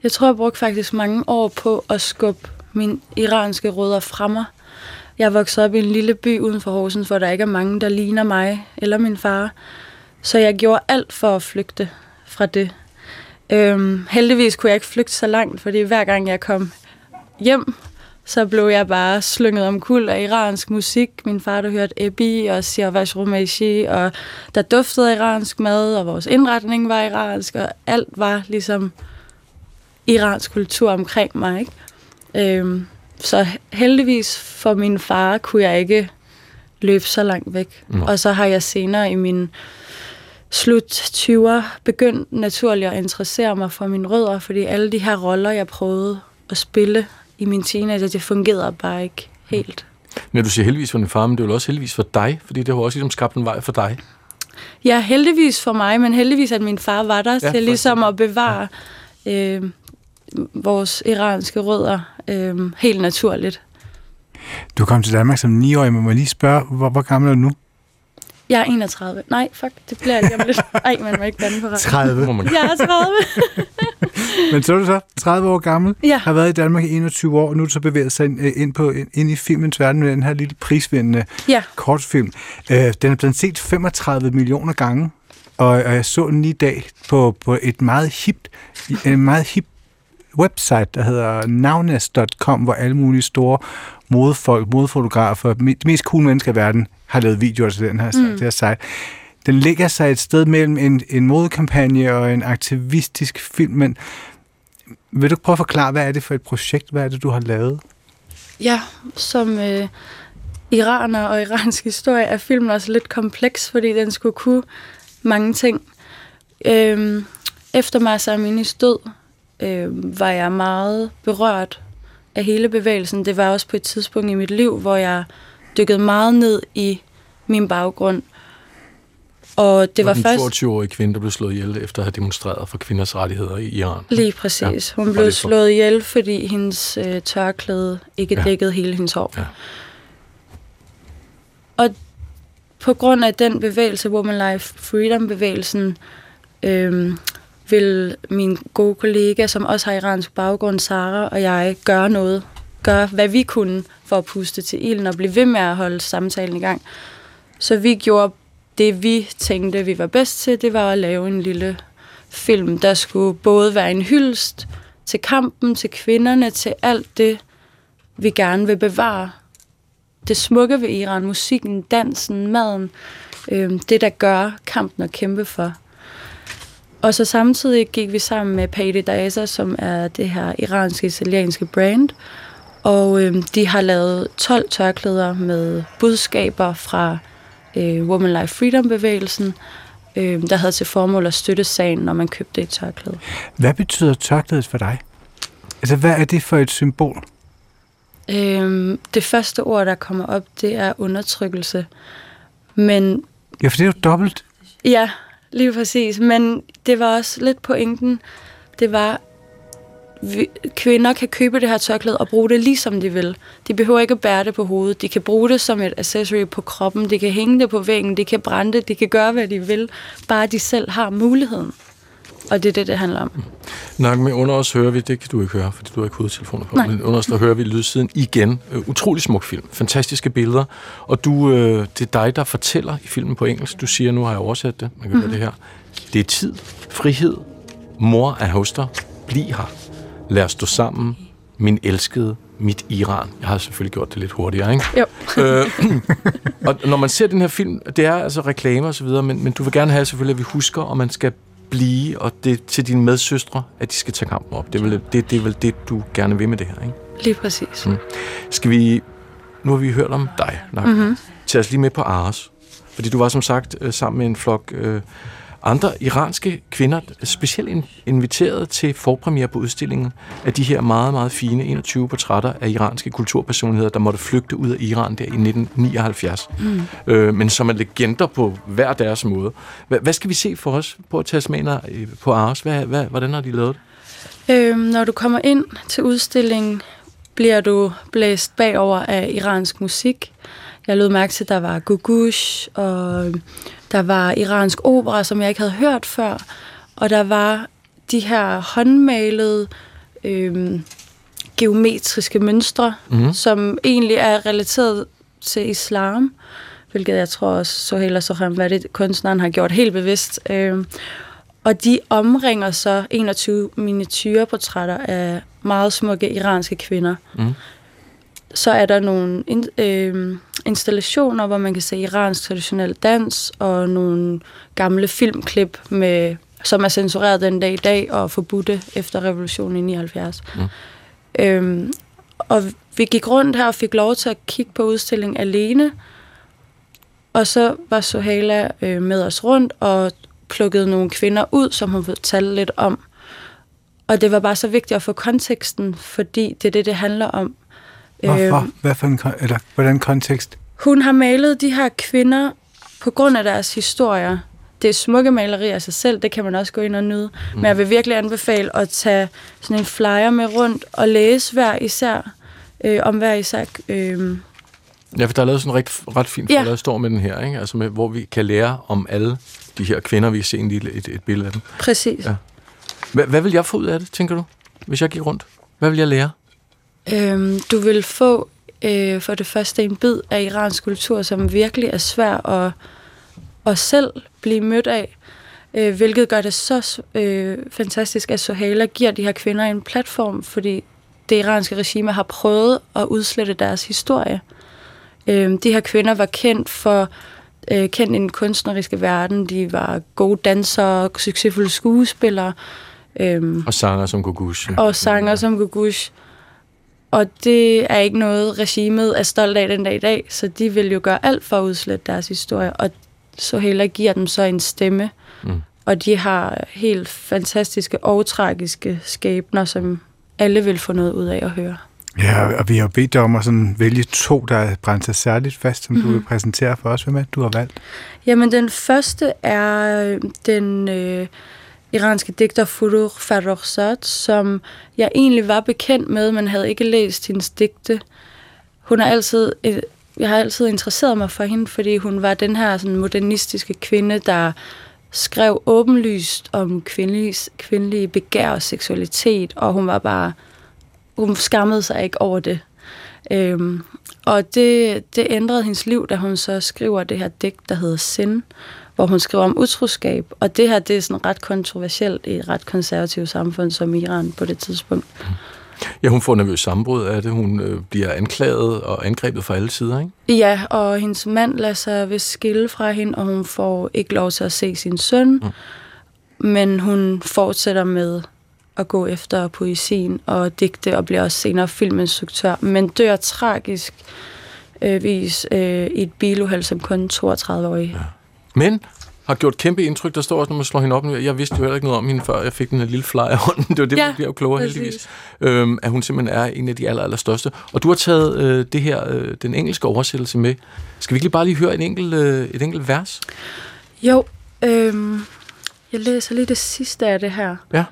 Jeg tror, jeg brugte faktisk mange år på at skubbe mine iranske rødder fra mig. Jeg vokset op i en lille by uden for Horsens, hvor der ikke er mange, der ligner mig eller min far. Så jeg gjorde alt for at flygte fra det. Øhm, heldigvis kunne jeg ikke flygte så langt, fordi hver gang jeg kom hjem, så blev jeg bare slynget om kul af iransk musik. Min far, der hørte Ebi og Siavash Rumaishi, og der duftede iransk mad, og vores indretning var iransk, og alt var ligesom iransk kultur omkring mig. Ikke? Øhm, så heldigvis for min far kunne jeg ikke løbe så langt væk. Nå. Og så har jeg senere i min slut 20'er begyndt naturligt at interessere mig for mine rødder, fordi alle de her roller, jeg prøvede at spille i min teenager, det fungerede bare ikke helt. Når du siger heldigvis for din far, men det er jo også heldigvis for dig, fordi det har også ligesom skabt en vej for dig. Ja, heldigvis for mig, men heldigvis, at min far var der Ja, ja, til ligesom at bevare øh, vores iranske rødder øh, helt naturligt. Du kom til Danmark som 9-årig, men må jeg lige spørge, hvor, hvor gammel er du nu? Jeg er 31. Nej, fuck, det bliver jeg lige om lidt. Ej, man må ikke bande på radio. 30. Må man Jeg er 30. Men så er du så 30 år gammel, Ja. har været i Danmark i 21 år, og nu er du så bevæget sig ind, øh, ind, på, ind i filmens verden med den her lille prisvindende Ja, kortfilm. Øh, den er blevet set 35 millioner gange, og, og jeg så den lige i dag på, på et meget hip, en meget hip website, der hedder navnes.com, hvor alle mulige store modefolk, modefotografer, de mest cool mennesker i verden, har lavet videoer til den her, mm. det her site. Den ligger sig et sted mellem en, en modekampagne og en aktivistisk film, men vil du prøve at forklare, hvad er det for et projekt? Hvad er det, du har lavet? ja som øh, iraner og iransk historie er filmen også lidt kompleks, fordi den skulle kunne mange ting. Øhm, efter Masa Aminis død øh, var jeg meget berørt af hele bevægelsen. Det var også på et tidspunkt i mit liv, hvor jeg dykkede meget ned i min baggrund. Og det var den først 22-årige kvinde, der blev slået ihjel efter at have demonstreret for kvinders rettigheder i Iran. lige præcis. Hun bare blev for- slået ihjel, fordi hendes øh, tørklæde ikke Ja. dækkede hele hendes hår. Ja. Og på grund af den bevægelse, Woman Life Freedom-bevægelsen, øhm, vil min gode kollega, som også har iransk baggrund, Sara og jeg, gøre noget. Gøre, hvad vi kunne for at puste til ilden og blive ved med at holde samtalen i gang. Så vi gjorde det, vi tænkte, vi var bedst til, det var at lave en lille film, der skulle både være en hyldest til kampen, til kvinderne, til alt det, vi gerne vil bevare. Det smukke ved Iran, musikken, dansen, maden, øh, det der gør kampen at kæmpe for. Og så samtidig gik vi sammen med Payday Daza, som er det her iranske-italienske brand, og øh, de har lavet 12 tørklæder med budskaber fra øh, Woman Life Freedom-bevægelsen, øh, der havde til formål at støtte sagen, når man købte et tørklæde. Hvad betyder tørklædet for dig? Altså, hvad er det for et symbol? Øh, det første ord, der kommer op, det er undertrykkelse. Men Ja, for det er jo dobbelt. Ja, lige præcis. Men det var også lidt pointen. Det var, vi, kvinder kan købe det her tørklæde og bruge det lige som de vil. De behøver ikke at bære det på hovedet. De kan bruge det som et accessory på kroppen. De kan hænge det på væggen. De kan brænde det. De kan gøre, hvad de vil. Bare de selv har muligheden. Og det er det, det handler om. Nok med under os hører vi, det kan du ikke høre, fordi du har ikke hovedtelefoner på, Nej. men under os der hører vi lydsiden igen. Øh, utrolig smuk film, fantastiske billeder, og du, øh, det er dig, der fortæller i filmen på engelsk. Du siger, nu har jeg oversat det, man kan mm. det her. Det er tid, frihed, mor er hos dig, bliv her, lad os stå sammen, min elskede, mit Iran. Jeg har selvfølgelig gjort det lidt hurtigere, ikke? Jo. øh, og når man ser den her film, det er altså reklamer og så videre, men, men du vil gerne have selvfølgelig, at vi husker, og man skal blive, og det til dine medsøstre, at de skal tage kampen op. Det er vel det, det, er vel det du gerne vil med det her, ikke? Lige præcis. Mm. Skal vi nu har vi hørt om dig, mm-hmm. Tag os lige med på Ares. Fordi du var som sagt øh, sammen med en flok øh, andre iranske kvinder, specielt inviteret til forpremiere på udstillingen af de her meget, meget fine 21 portrætter af iranske kulturpersonligheder, der måtte flygte ud af Iran der i 1979. Mm. Øh, men som er legender på hver deres måde. Hvad, hvad skal vi se for os på tasmaner øh, på Ares? Hvad, hvad, hvordan har de lavet det? Øhm, når du kommer ind til udstillingen, bliver du blæst bagover af iransk musik. Jeg lød mærke til, at der var gugush, og der var iransk opera, som jeg ikke havde hørt før, og der var de her håndmalede øh, geometriske mønstre, mm-hmm. som egentlig er relateret til islam, hvilket jeg tror også Sohaila Soham, hvad det kunstneren har gjort helt bevidst. Øh, og de omringer så 21 miniatyrportrætter af meget smukke iranske kvinder. Mm. Så er der nogle øh, installationer, hvor man kan se iransk traditionel dans, og nogle gamle filmklip, med, som er censureret den dag i dag, og forbudte efter revolutionen i 79. Mm. Øhm, og vi gik rundt her og fik lov til at kigge på udstillingen alene, og så var Sohala øh, med os rundt og plukkede nogle kvinder ud, som hun fortalte lidt om. Og det var bare så vigtigt at få konteksten, fordi det er det, det handler om. Hvorfor? Øhm, Hvad for en, eller hvordan kontekst? Hun har malet de her kvinder på grund af deres historier. Det er smukke malerier af sig selv, det kan man også gå ind og nyde. Mm. Men jeg vil virkelig anbefale at tage sådan en flyer med rundt og læse hver især, øh, om hver især... Øh, Ja, for der er lavet sådan en ret, ret fint ja. der står med den her, ikke? Altså med, hvor vi kan lære om alle de her kvinder, vi kan se en lille, et, et billede af dem. Præcis. Ja. Hvad, hvad vil jeg få ud af det, tænker du, hvis jeg gik rundt? Hvad vil jeg lære? Øhm, du vil få øh, for det første en bid af iransk kultur, som virkelig er svær at, at selv blive mødt af, øh, hvilket gør det så øh, fantastisk, at Sohala giver de her kvinder en platform, fordi det iranske regime har prøvet at udslette deres historie. Øh, de her kvinder var kendt for øh, kendt i den kunstneriske verden. De var gode dansere, succesfulde skuespillere. Øh, og sanger som Gugush. Og sanger som Gugush. Og det er ikke noget, regimet er stolt af den dag i dag, så de vil jo gøre alt for at udslette deres historie, og så heller giver dem så en stemme. Mm. Og de har helt fantastiske og tragiske skæbner, som alle vil få noget ud af at høre. Ja, og vi har bedt dig om at sådan vælge to, der er brændt sig særligt fast, som mm-hmm. du vil mhm. præsentere for os. Hvem er du har valgt? Jamen, den første er øh, den øh, iranske digter Furuh Farrokhzad, som jeg egentlig var bekendt med, men havde ikke læst hendes digte. Hun er altid, øh, jeg har altid interesseret mig for hende, fordi hun var den her sådan, modernistiske kvinde, der skrev åbenlyst om kvindelige, kvindelige begær og seksualitet, og hun var bare, hun skammede sig ikke over det. Øhm, og det, det ændrede hendes liv, da hun så skriver det her digt, der hedder Sind, hvor hun skriver om utroskab. Og det her, det er sådan ret kontroversielt i et ret konservativt samfund som Iran på det tidspunkt. Ja, hun får nervøs sammenbrud af det. Hun øh, bliver anklaget og angrebet fra alle sider, ikke? Ja, og hendes mand lader sig ved skille fra hende, og hun får ikke lov til at se sin søn. Mm. Men hun fortsætter med at gå efter poesien og digte, og bliver også senere filminstruktør, men dør tragisk øh, vis øh, i et biluheld som kun 32-årig. Ja. Men har gjort kæmpe indtryk. Der står også, når man slår hende op. Jeg vidste jo heller ikke noget om hende, før jeg fik den her lille fly i hånden. Det var det, ja, man bliver jo klogere præcis. heldigvis. Øhm, at hun simpelthen er en af de aller, aller største. Og du har taget øh, det her, øh, den engelske oversættelse med. Skal vi ikke lige bare lige høre en enkelt, øh, et enkelt vers? Jo, øh, jeg læser lige det sidste af det her. Ja.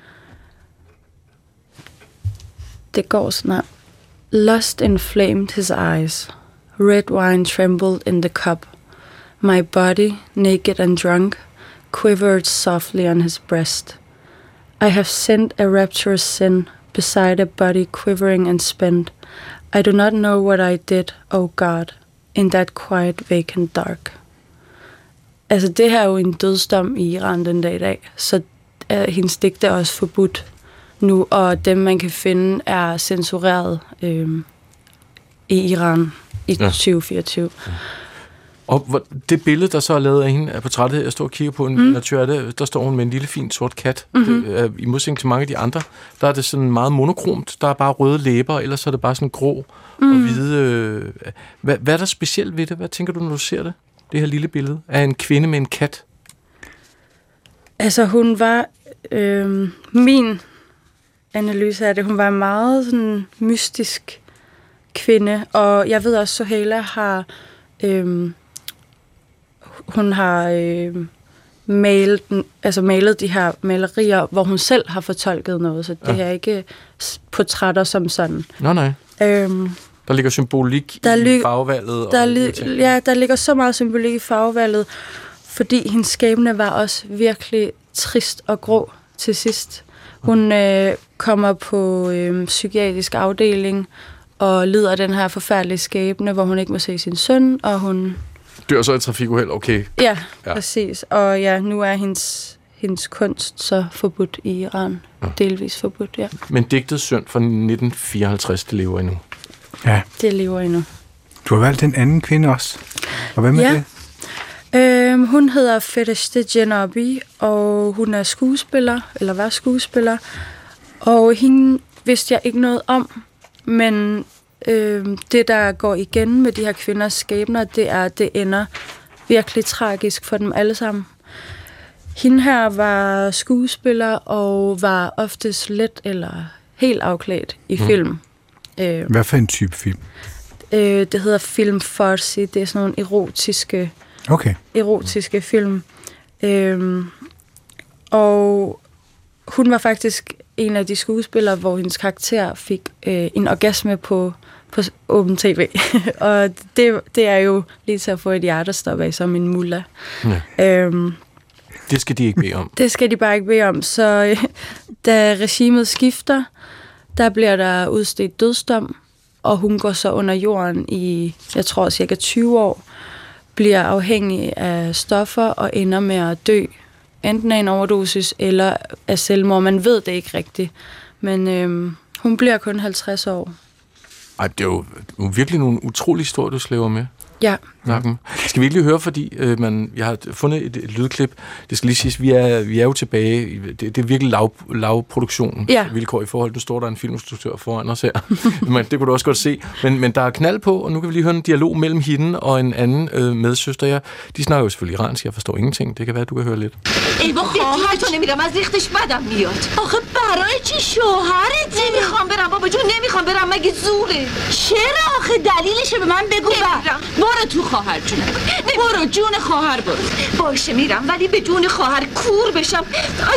Det går snart. Lust inflamed his eyes. Red wine trembled in the cup. My body, naked and drunk, quivered softly on his breast. I have sinned a rapturous sin beside a body quivering and spent. I do not know what I did, oh God, in that quiet, vacant dark. Altså, det her er jo en dødsdom i Iran den dag i dag, så er hendes digte også forbudt nu, og dem, man kan finde, er censureret øh, i Iran i ja. 2024. Ja. Og det billede, der så er lavet af hende, er portrættet, jeg står og kigger på en mm. natur, der, står hun med en lille fin sort kat. Mm-hmm. Det, I modsætning til mange af de andre, der er det sådan meget monokromt. Der er bare røde læber, ellers er det bare sådan grå mm. og hvide. Øh, hvad, hvad er der specielt ved det? Hvad tænker du, når du ser det? Det her lille billede af en kvinde med en kat. Altså, hun var... Øh, min analyse af det, hun var en meget sådan, mystisk kvinde, og jeg ved også, at Sohela har... Øh, hun har øh, malet, altså malet de her malerier, hvor hun selv har fortolket noget, så det ja. er ikke portrætter som sådan. Nej, nej. Øhm, der ligger symbolik der i farvevalget. Der, og li- ja, der ligger så meget symbolik i farvevalget, fordi hendes skæbne var også virkelig trist og grå til sidst. Hun øh, kommer på øh, psykiatrisk afdeling og lider den her forfærdelige skæbne, hvor hun ikke må se sin søn, og hun dør så i trafikuheld, okay. Ja, ja, præcis. Og ja, nu er hendes, hendes kunst så forbudt i Iran. Ja. Delvis forbudt, ja. Men digtet Søn fra 1954, det lever endnu. Ja. Det lever endnu. Du har valgt en anden kvinde også. Og hvem ja. er det? Øhm, hun hedder Fedeste Jenobi, og hun er skuespiller, eller var skuespiller. Og hende vidste jeg ikke noget om, men Øh, det, der går igen med de her kvinders skæbner, det er, at det ender virkelig tragisk for dem alle sammen. Hende her var skuespiller og var oftest let eller helt afklædt i mm. film. Øh, Hvad for en type film? Øh, det hedder film farsi. Det er sådan nogle erotiske, okay. erotiske film. Øh, og hun var faktisk en af de skuespillere, hvor hendes karakter fik øh, en orgasme på på åben tv. og det, det er jo lige til at få et hjertestop af som en mulla. Ja. Øhm, det skal de ikke bede om. Det skal de bare ikke bede om. Så da regimet skifter, der bliver der udstedt dødsdom, og hun går så under jorden i, jeg tror, cirka 20 år, bliver afhængig af stoffer og ender med at dø. Enten af en overdosis eller af selvmord. Man ved det ikke rigtigt. Men øhm, hun bliver kun 50 år. Ej, det er jo virkelig nogle utrolige historier, du slæver med. Ja Nakken. Skal vi ikke lige høre, fordi øh, man, jeg har fundet et, et lydklip. Det skal lige siges, vi er, vi er jo tilbage. Det, det er virkelig lav, lav produktion ja. vilkår i forhold. Nu står der en filminstruktør foran os her. men det kunne du også godt se. Men, men der er knald på, og nu kan vi lige høre en dialog mellem hende og en anden øh, medsøster. Ja, de snakker jo selvfølgelig iransk. Jeg forstår ingenting. Det kan være, at du kan høre lidt. ای با خواهر تو نمیرم از ریختش بدم میاد آخه برای چی شوهرت نمیخوام برم بابا جون نمیخوام برم مگه زوره چرا آخه دلیلش به من بگو برو تو خواهر جونم برو جون خواهر برو باشه میرم ولی به جون خواهر کور بشم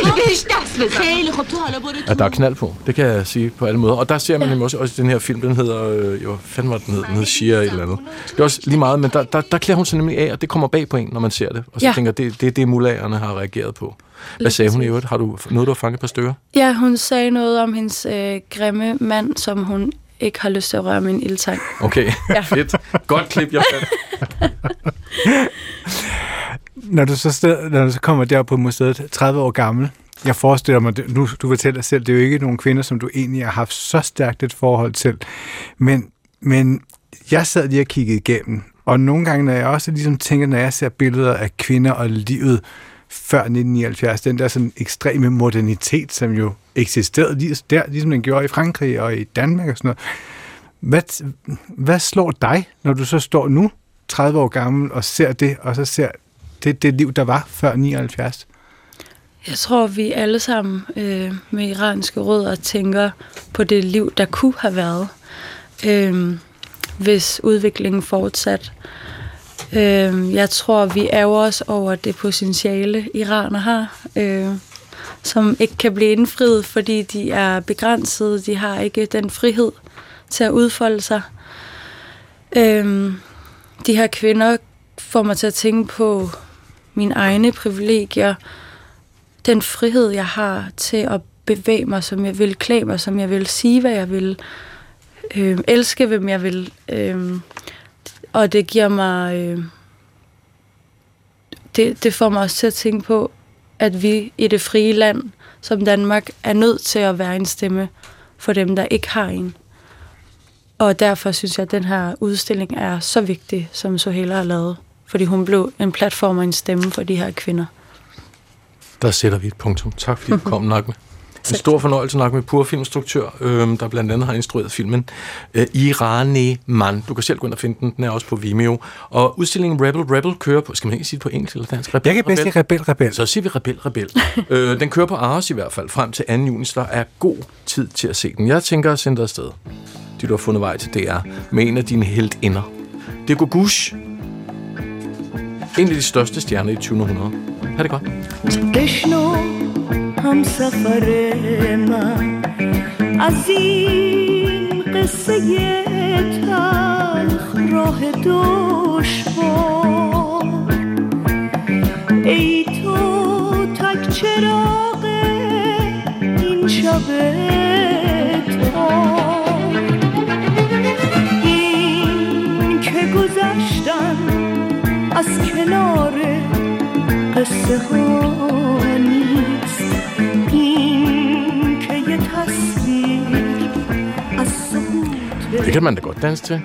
آیا بهش دست بزن خیلی خب تو حالا برو تو. Ja, der er knald på, det kan jeg sige på alle måder. Og der ser man nemlig også, også den her film, den hedder, øh, jo, fanden var den hed, den hedder Shia eller andet. Det er også lige meget, men der, der, der klæder hun sig nemlig af, og det kommer bag på en, når man ser det. Og så ja. tænker det, det er det, mullagerne har reageret på. Hvad sagde hun i øvrigt? Har du noget, du har fanget på stykker? Ja, hun sagde noget om hendes øh, grimme mand, som hun ikke har lyst til at røre med en ildtang. Okay, ja. fedt. Godt klip, jeg fandt. når, du så sted, når du så kommer der på museet, 30 år gammel, jeg forestiller mig, nu du fortæller selv, det er jo ikke nogen kvinder, som du egentlig har haft så stærkt et forhold til, men, men jeg sad lige og kiggede igennem, og nogle gange, når jeg også ligesom tænker, når jeg ser billeder af kvinder og livet før 1979, den der sådan ekstreme modernitet, som jo eksisterede lige der, ligesom den gjorde i Frankrig og i Danmark og sådan noget. Hvad, hvad slår dig, når du så står nu, 30 år gammel, og ser det, og så ser det, det liv, der var før 79? Jeg tror, vi alle sammen øh, med iranske rødder tænker på det liv, der kunne have været, øh, hvis udviklingen fortsat. Øh, jeg tror, vi ærger os over det potentiale, iraner har, øh, som ikke kan blive indfriet, fordi de er begrænsede. De har ikke den frihed til at udfolde sig. Øh, de her kvinder får mig til at tænke på mine egne privilegier, den frihed, jeg har til at bevæge mig, som jeg vil, klæde mig, som jeg vil, sige, hvad jeg vil, øh, elske, hvem jeg vil. Øh, og det giver mig... Øh, det, det får mig også til at tænke på, at vi i det frie land, som Danmark, er nødt til at være en stemme for dem, der ikke har en. Og derfor synes jeg, at den her udstilling er så vigtig, som Sohela har lavet fordi hun blev en platform og en stemme for de her kvinder. Der sætter vi et punktum. Tak fordi du kom, Nakme. Det er stor fornøjelse at med Pur filmstruktur, øh, der blandt andet har instrueret filmen øh, Irane Man. Du kan selv gå ind og finde den. Den er også på Vimeo. Og udstillingen Rebel Rebel kører på... Skal man ikke sige det på engelsk eller dansk? Rebel, Jeg kan bedst lide Rebel Rebel. Så siger vi Rebel Rebel. øh, den kører på Aros i hvert fald frem til 2. juni, så der er god tid til at se den. Jeg tænker at sende dig afsted, fordi du har fundet vej til DR, med en af dine heltinder. Det er Gugush, en af de største stjerner i 2000. Ha' det godt. Krishna. هم سفر من از این قصه تلخ راه دشوار ای تو تک چراغ این شب این که از کنار قصه ها Det kan man da godt danse til.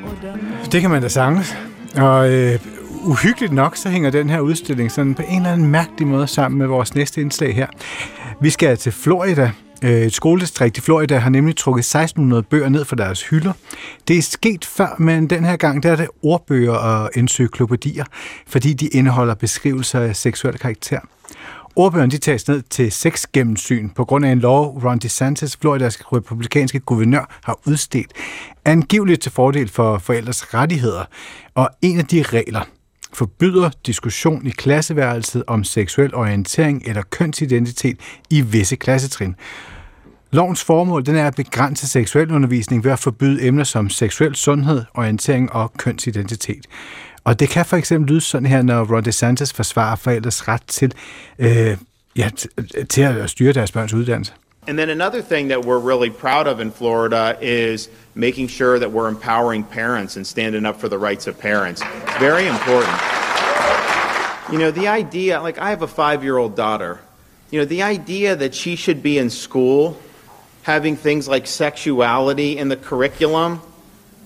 Det kan man da sagtens. Og øh, uhyggeligt nok, så hænger den her udstilling sådan på en eller anden mærkelig måde sammen med vores næste indslag her. Vi skal til Florida. Øh, Et skoledistrikt i Florida har nemlig trukket 1600 bøger ned fra deres hylder. Det er sket før, men den her gang der er det ordbøger og encyklopædier, fordi de indeholder beskrivelser af seksuel karakter. Ordbøgerne de tages ned til seks gennemsyn på grund af en lov, Ron DeSantis, Floridas republikanske guvernør, har udstedt, angiveligt til fordel for forældres rettigheder. Og en af de regler forbyder diskussion i klasseværelset om seksuel orientering eller kønsidentitet i visse klassetrin. Lovens formål den er at begrænse seksuel undervisning ved at forbyde emner som seksuel sundhed, orientering og kønsidentitet. Og det kan for eksempel lyde sådan her, når Ron DeSantis forsvarer forældres ret til, øh, ja, til at styre deres børns uddannelse. And then another thing that we're really proud of in Florida is making sure that we're empowering parents and standing up for the rights of parents. It's very important. You know, the idea, like I have a five year old daughter, you know, the idea that she should be in school having things like sexuality in the curriculum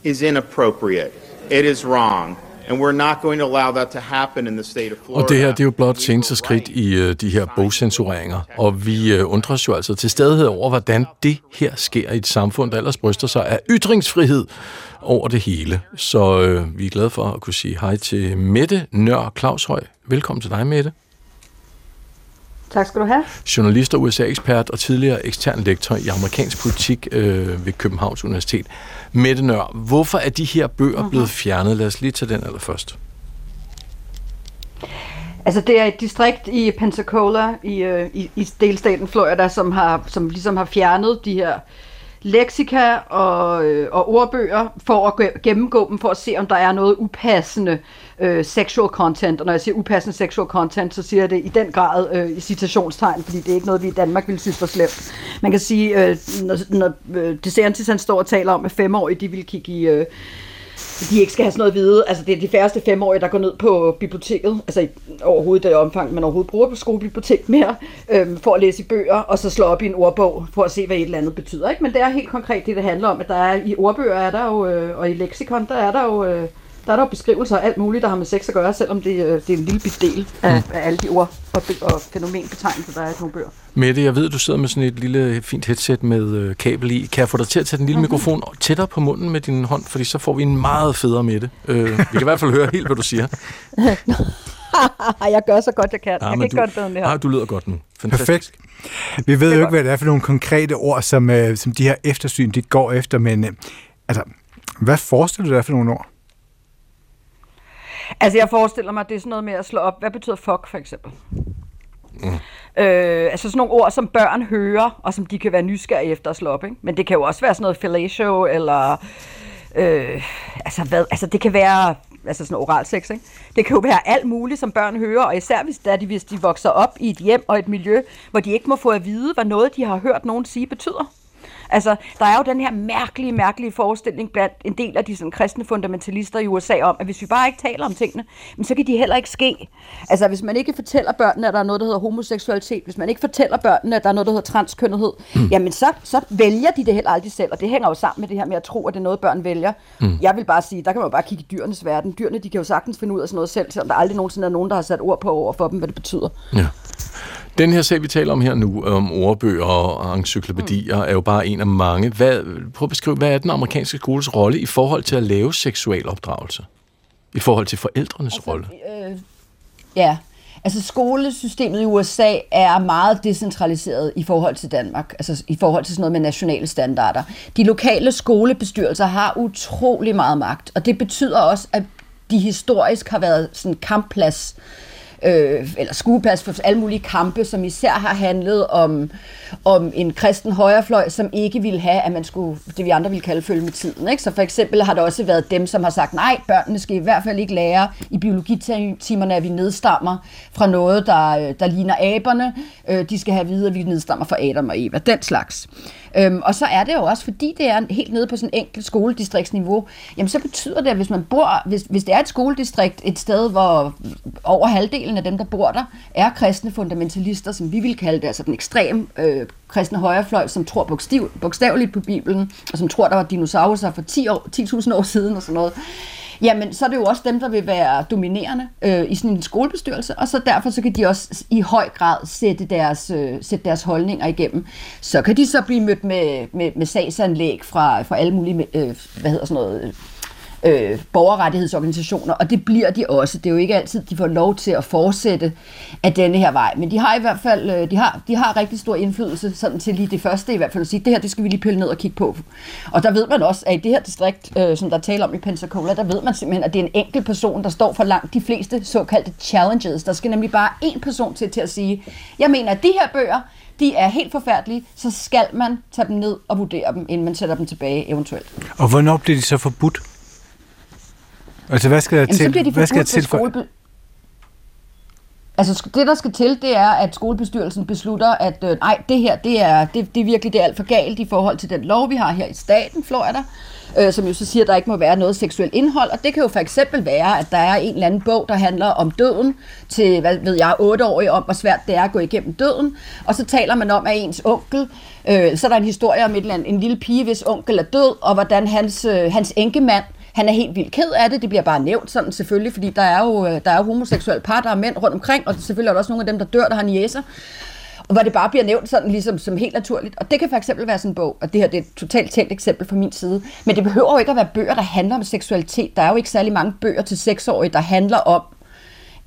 is inappropriate. It is wrong. And we're not going to allow that to happen in the state of Florida. Og det her, det er jo blot seneste skridt i øh, de her bogcensureringer, og vi undrer os jo altså til stadighed over, hvordan det her sker i et samfund, der ellers bryster sig af ytringsfrihed over det hele. Så øh, vi er glade for at kunne sige hej til Mette Nør Claushøj. Velkommen til dig, Mette. Tak skal du have. Journalist og USA-ekspert og tidligere ekstern lektor i amerikansk politik øh, ved Københavns Universitet. Mette Nør, hvorfor er de her bøger blevet fjernet? Lad os lige tage den aller først. Altså, det er et distrikt i Pensacola i, øh, i, i delstaten Florida, som har, som ligesom har fjernet de her leksika og, øh, og ordbøger for at ge- gennemgå dem, for at se, om der er noget upassende øh, Øh, sexual content. Og når jeg siger upassende sexual content, så siger jeg det i den grad øh, i citationstegn, fordi det er ikke noget, vi i Danmark ville synes var slemt. Man kan sige, øh, når, når øh, DeSantis han står og taler om, at femårige de vil kigge i... Øh, de ikke skal have sådan noget at vide. Altså, det er de færreste femårige, der går ned på biblioteket, altså i overhovedet det omfang, man overhovedet bruger på skolebibliotek mere, øhm, for at læse i bøger, og så slå op i en ordbog, for at se, hvad et eller andet betyder. Ikke? Men det er helt konkret det, det handler om, at der er i ordbøger er der jo, øh, og i leksikon, der er der jo, øh, der er der jo beskrivelser af alt muligt, der har med sex at gøre, selvom det, øh, det er en lille bit del af, af alle de ord og, og fænomenbetegnelser, der er i nogle bøger. Mette, jeg ved, du sidder med sådan et lille fint headset med øh, kabel i. Kan jeg få dig til at tage den lille mikrofon tættere på munden med din hånd, fordi så får vi en meget federe Mette. Øh, vi kan i hvert fald høre helt, hvad du siger. jeg gør så godt, jeg kan. jeg kan ikke du, gøre det bedre end det her. Ah, du lyder godt nu. Fantastisk. Perfekt. Vi ved jo ikke, hvad det er for nogle konkrete ord, som, øh, som de her eftersyn de går efter, men øh, altså, hvad forestiller du dig for nogle ord? Altså, jeg forestiller mig, at det er sådan noget med at slå op. Hvad betyder fuck, for eksempel? Mm. Øh, altså sådan nogle ord, som børn hører, og som de kan være nysgerrige efter at slå op. Ikke? Men det kan jo også være sådan noget fellatio, eller... Øh, altså, hvad, altså, det kan være altså sådan oral sex, ikke? Det kan jo være alt muligt, som børn hører, og især hvis, der, hvis de vokser op i et hjem og et miljø, hvor de ikke må få at vide, hvad noget, de har hørt nogen sige, betyder. Altså, der er jo den her mærkelige, mærkelige forestilling blandt en del af de sådan, kristne fundamentalister i USA om, at hvis vi bare ikke taler om tingene, men så kan de heller ikke ske. Altså, hvis man ikke fortæller børnene, at der er noget, der hedder homoseksualitet, hvis man ikke fortæller børnene, at der er noget, der hedder transkønnethed, mm. jamen så, så vælger de det heller aldrig selv, og det hænger jo sammen med det her med at tro, at det er noget, børn vælger. Mm. Jeg vil bare sige, der kan man jo bare kigge i dyrenes verden. Dyrene, de kan jo sagtens finde ud af sådan noget selv, selvom der aldrig nogensinde er nogen, der har sat ord på over for dem, hvad det betyder. Ja. Den her sag, vi taler om her nu, om ordbøger og encyklopædier, mm. er jo bare en af mange. Hvad, prøv at beskrive, hvad er den amerikanske skoles rolle i forhold til at lave seksuel opdragelse? I forhold til forældrenes altså, rolle? Øh, ja, altså skolesystemet i USA er meget decentraliseret i forhold til Danmark, altså i forhold til sådan noget med nationale standarder. De lokale skolebestyrelser har utrolig meget magt, og det betyder også, at de historisk har været sådan kampplads øh, Øh, eller skueplads for alle mulige kampe, som især har handlet om, om en kristen højrefløj, som ikke ville have, at man skulle, det vi andre ville kalde følge med tiden. Ikke? Så for eksempel har der også været dem, som har sagt, nej, børnene skal i hvert fald ikke lære i biologitimerne, at vi nedstammer fra noget, der, der ligner aberne. Øh, de skal have at vide, at vi nedstammer fra Adam og Eva. Den slags. Øhm, og så er det jo også, fordi det er helt nede på sådan et enkelt skoledistriktsniveau, jamen så betyder det, at hvis man bor, hvis, hvis det er et skoledistrikt, et sted, hvor over halvdelen af dem, der bor der, er kristne fundamentalister, som vi vil kalde det, altså den ekstrem øh, kristne højrefløj, som tror bogstav, bogstaveligt på Bibelen, og som tror, der var dinosaurer for 10 år, 10.000 år siden og sådan noget, jamen så er det jo også dem, der vil være dominerende øh, i sådan en skolebestyrelse, og så derfor så kan de også i høj grad sætte deres, øh, sætte deres holdninger igennem. Så kan de så blive mødt med, med, med sagsanlæg fra, fra alle mulige, øh, hvad hedder sådan noget, øh, borgerrettighedsorganisationer, og det bliver de også. Det er jo ikke altid, de får lov til at fortsætte af denne her vej, men de har i hvert fald øh, de har, de har rigtig stor indflydelse sådan til lige det første i hvert fald at sige, det her det skal vi lige pille ned og kigge på. Og der ved man også, at i det her distrikt, øh, som der taler om i Pensacola, der ved man simpelthen, at det er en enkelt person, der står for langt de fleste såkaldte challenges. Der skal nemlig bare én person til, til at sige, jeg mener, at de her bøger, de er helt forfærdelige, så skal man tage dem ned og vurdere dem, inden man sætter dem tilbage eventuelt. Og hvornår bliver de så forbudt? Altså, hvad skal der Jamen, til? de hvad skal til for... skole... Altså, det der skal til, det er, at skolebestyrelsen beslutter, at øh, nej, det her, det er, det, det er virkelig det er alt for galt i forhold til den lov, vi har her i staten, Florida, øh, som jo så siger, at der ikke må være noget seksuelt indhold, og det kan jo for eksempel være, at der er en eller anden bog, der handler om døden til, hvad ved jeg, otteårige, om hvor svært det er at gå igennem døden, og så taler man om, at ens onkel, øh, så er der en historie om et eller andet, en lille pige, hvis onkel er død, og hvordan hans, øh, hans enkemand han er helt vildt ked af det, det bliver bare nævnt sådan selvfølgelig, fordi der er jo, øh, der er jo homoseksuelle par, der er mænd rundt omkring, og selvfølgelig er der også nogle af dem, der dør, der har niæser. Og hvor det bare bliver nævnt sådan ligesom som helt naturligt. Og det kan for eksempel være sådan en bog, og det her det er et totalt tændt eksempel fra min side. Men det behøver jo ikke at være bøger, der handler om seksualitet. Der er jo ikke særlig mange bøger til seksårige, der handler om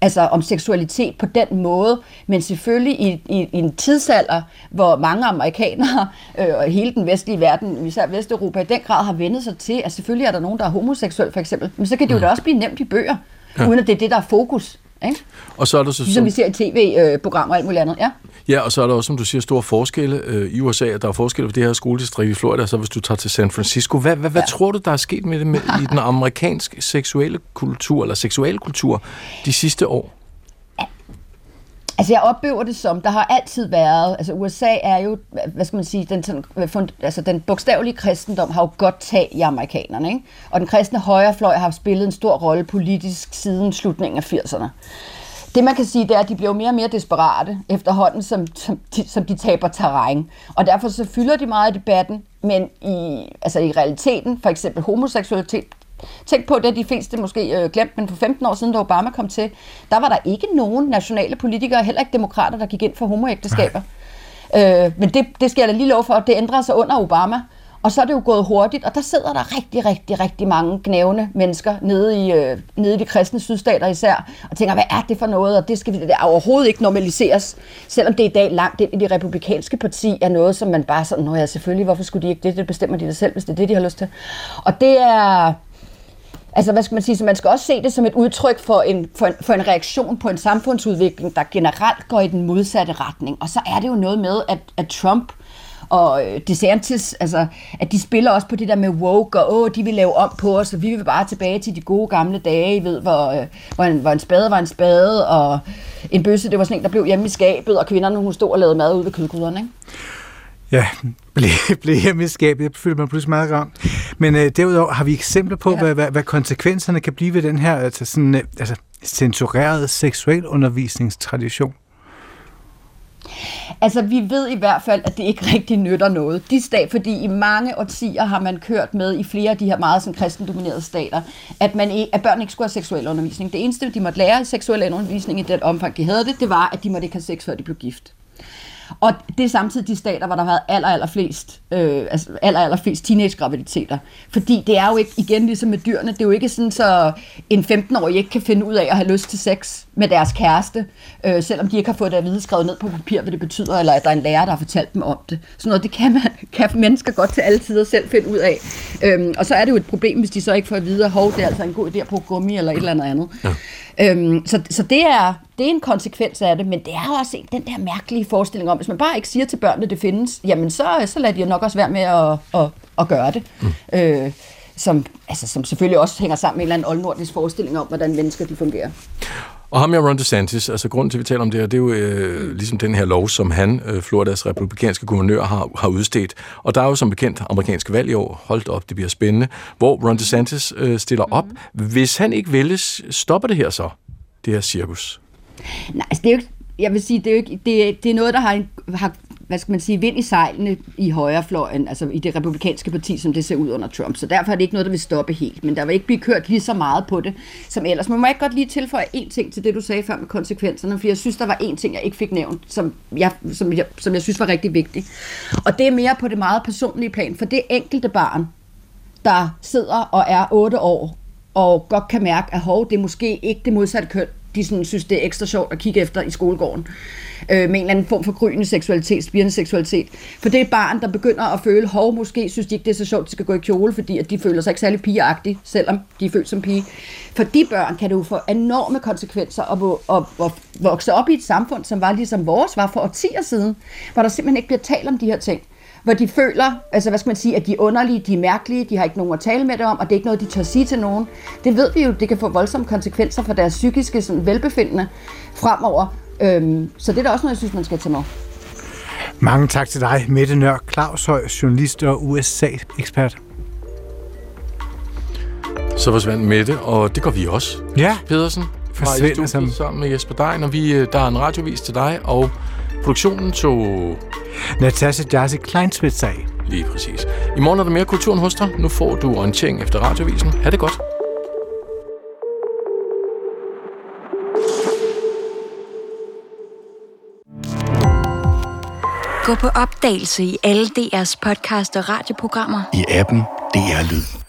altså om seksualitet på den måde, men selvfølgelig i, i, i en tidsalder, hvor mange amerikanere øh, og hele den vestlige verden, især Vesteuropa, i den grad har vendet sig til, at selvfølgelig er der nogen, der er homoseksuel for eksempel, men så kan det jo Mm. da også blive nemt i bøger, Ja. ja. uden at det er det, der er fokus. Ikke? Og så er der så, Ligesom vi ser i tv-programmer og alt muligt andet. Ja. Ja, og så er der også, som du siger, store forskelle øh, i USA, at der er forskelle på det her skoledistrikt i Florida, så hvis du tager til San Francisco. Hvad, hvad, hvad Ja. tror du, der er sket med det med, i den amerikanske seksuelle kultur, eller seksualkultur, de sidste år? Altså jeg oplever det som, der har altid været, altså USA er jo, hvad skal man sige, den, sådan, fund- altså den bogstavelige kristendom har jo godt tag i amerikanerne, ikke? og den kristne højrefløj har spillet en stor rolle politisk siden slutningen af 80'erne. Det man kan sige, det er, at de bliver mere og mere desperate efterhånden, som, som, de, som de taber terræn. Og derfor så fylder de meget i debatten, men i, altså i realiteten, for eksempel homoseksualitet, Tænk på det, de fleste måske øh, glemt, men for 15 år siden, da Obama kom til, der var der ikke nogen nationale politikere, heller ikke demokrater, der gik ind for homoægteskaber. Øh, men det, det skal jeg da lige love for, det ændrede sig under Obama. Og så er det jo gået hurtigt, og der sidder der rigtig, rigtig, rigtig mange gnævende mennesker nede i, øh, nede i de kristne sydstater især, og tænker, hvad er det for noget, og det skal vi det overhovedet ikke normaliseres, selvom det i dag langt ind i det republikanske parti er noget, som man bare sådan, nå ja, selvfølgelig, hvorfor skulle de ikke det, det bestemmer de da selv, hvis det er det, de har lyst til. Og det er, Altså, hvad skal man sige? Så man skal også se det som et udtryk for en, for en, for en reaktion på en samfundsudvikling, der generelt går i den modsatte retning. Og så er det jo noget med, at, at Trump og øh, DeSantis, altså, at de spiller også på det der med woke, og åh, de vil lave om på os, og vi vil bare tilbage til de gode gamle dage, I ved, hvor, øh, hvor, en, hvor en spade var en spade, og en bøsse, det var sådan en, der blev hjemme i skabet, og kvinderne, hun stod og lavede mad ude ved kødgryderne, ikke? Ja, blev, blev hjemme i skabet. Jeg føler mig pludselig meget ramt. Men øh, derudover har vi eksempler på, ja. hvad, hvad, hvad konsekvenserne kan blive ved den her altså sådan, øh, altså, censurerede seksuel undervisningstradition. Altså, vi ved i hvert fald, at det ikke rigtig nytter noget. De stat, fordi i mange årtier har man kørt med i flere af de her meget sådan, kristendominerede stater, at, man at børn ikke skulle have seksuel undervisning. Det eneste, de måtte lære i seksuel undervisning i den omfang, de havde det, det var, at de måtte ikke have sex, før de blev gift. Og det er samtidig de stater, hvor der har været aller, aller flest, øh, altså aller, aller flest teenage-graviditeter. Fordi det er jo ikke, igen ligesom med dyrene, det er jo ikke sådan, så en 15-årig ikke kan finde ud af at have lyst til sex med deres kæreste, øh, selvom de ikke har fået det at vide skrevet ned på papir, hvad det betyder, eller at der er en lærer, der har fortalt dem om det. Sådan noget, det kan, man, kan mennesker godt til alle tider selv finde ud af. Øhm, og så er det jo et problem, hvis de så ikke får at vide, at hov, det er altså en god idé at bruge gummi eller et eller andet andet. Ja. Øhm, så så det, er, det er en konsekvens af det, men det er også den der mærkelige forestilling om, hvis man bare ikke siger til børnene, at det findes, jamen så, så lader de nok også være med at, at, at gøre det. Mm. Øh, som, altså, som selvfølgelig også hænger sammen med en eller anden oldnordisk forestilling om, hvordan mennesker de fungerer. Og ham, jeg Ron DeSantis, altså grunden til, at vi taler om det her, det er jo øh, ligesom den her lov, som han, øh, Floridas republikanske guvernør, har, har udstedt. Og der er jo som bekendt amerikanske valg i år, holdt op, det bliver spændende, hvor Ron DeSantis øh, stiller op. Mm. Hvis han ikke vælges, stopper det her så, det her cirkus? Nej, altså det er jo ikke, jeg vil sige, det er, jo ikke, det, det er noget, der har, har hvad skal man sige, vind i sejlene i højrefløjen, altså i det republikanske parti, som det ser ud under Trump. Så derfor er det ikke noget, der vil stoppe helt. Men der vil ikke blive kørt lige så meget på det, som ellers. Men må jeg ikke godt lige tilføje en ting til det, du sagde før med konsekvenserne, for jeg synes, der var en ting, jeg ikke fik nævnt, som jeg, som jeg, som jeg synes var rigtig vigtig. Og det er mere på det meget personlige plan, for det enkelte barn, der sidder og er 8 år, og godt kan mærke, at hov, det er måske ikke det modsatte køn, de sådan, synes, det er ekstra sjovt at kigge efter i skolegården. Øh, med en eller anden form for gryende seksualitet, spirende seksualitet. For det er barn, der begynder at føle, hov, måske synes de ikke, det er så sjovt, at de skal gå i kjole, fordi at de føler sig ikke særlig pigeagtige, selvom de er født som pige. For de børn kan det jo få enorme konsekvenser at, at, at vokse op i et samfund, som var ligesom vores var for årtier siden, hvor der simpelthen ikke bliver talt om de her ting hvor de føler, altså hvad skal man sige, at de er underlige, de er mærkelige, de har ikke nogen at tale med det om, og det er ikke noget, de tør sige til nogen. Det ved vi jo, det kan få voldsomme konsekvenser for deres psykiske sådan, velbefindende fremover. Øhm, så det er da også noget, jeg synes, man skal tage med. Mange tak til dig, Mette Nør Claushøj, journalist og USA-ekspert. Så forsvandt Mette, og det går vi også. Ja. Pedersen forsvinder som... sammen med Jesper Dein, og vi, øh, der er en radiovis til dig, og produktionen tog Natasha Jarsi Kleinsmith af. Lige præcis. I morgen er der mere kulturen hos dig. Nu får du orientering efter radiovisen. Ha' det godt. Gå på opdagelse i alle DR's podcast og radioprogrammer. I appen DR Lyd.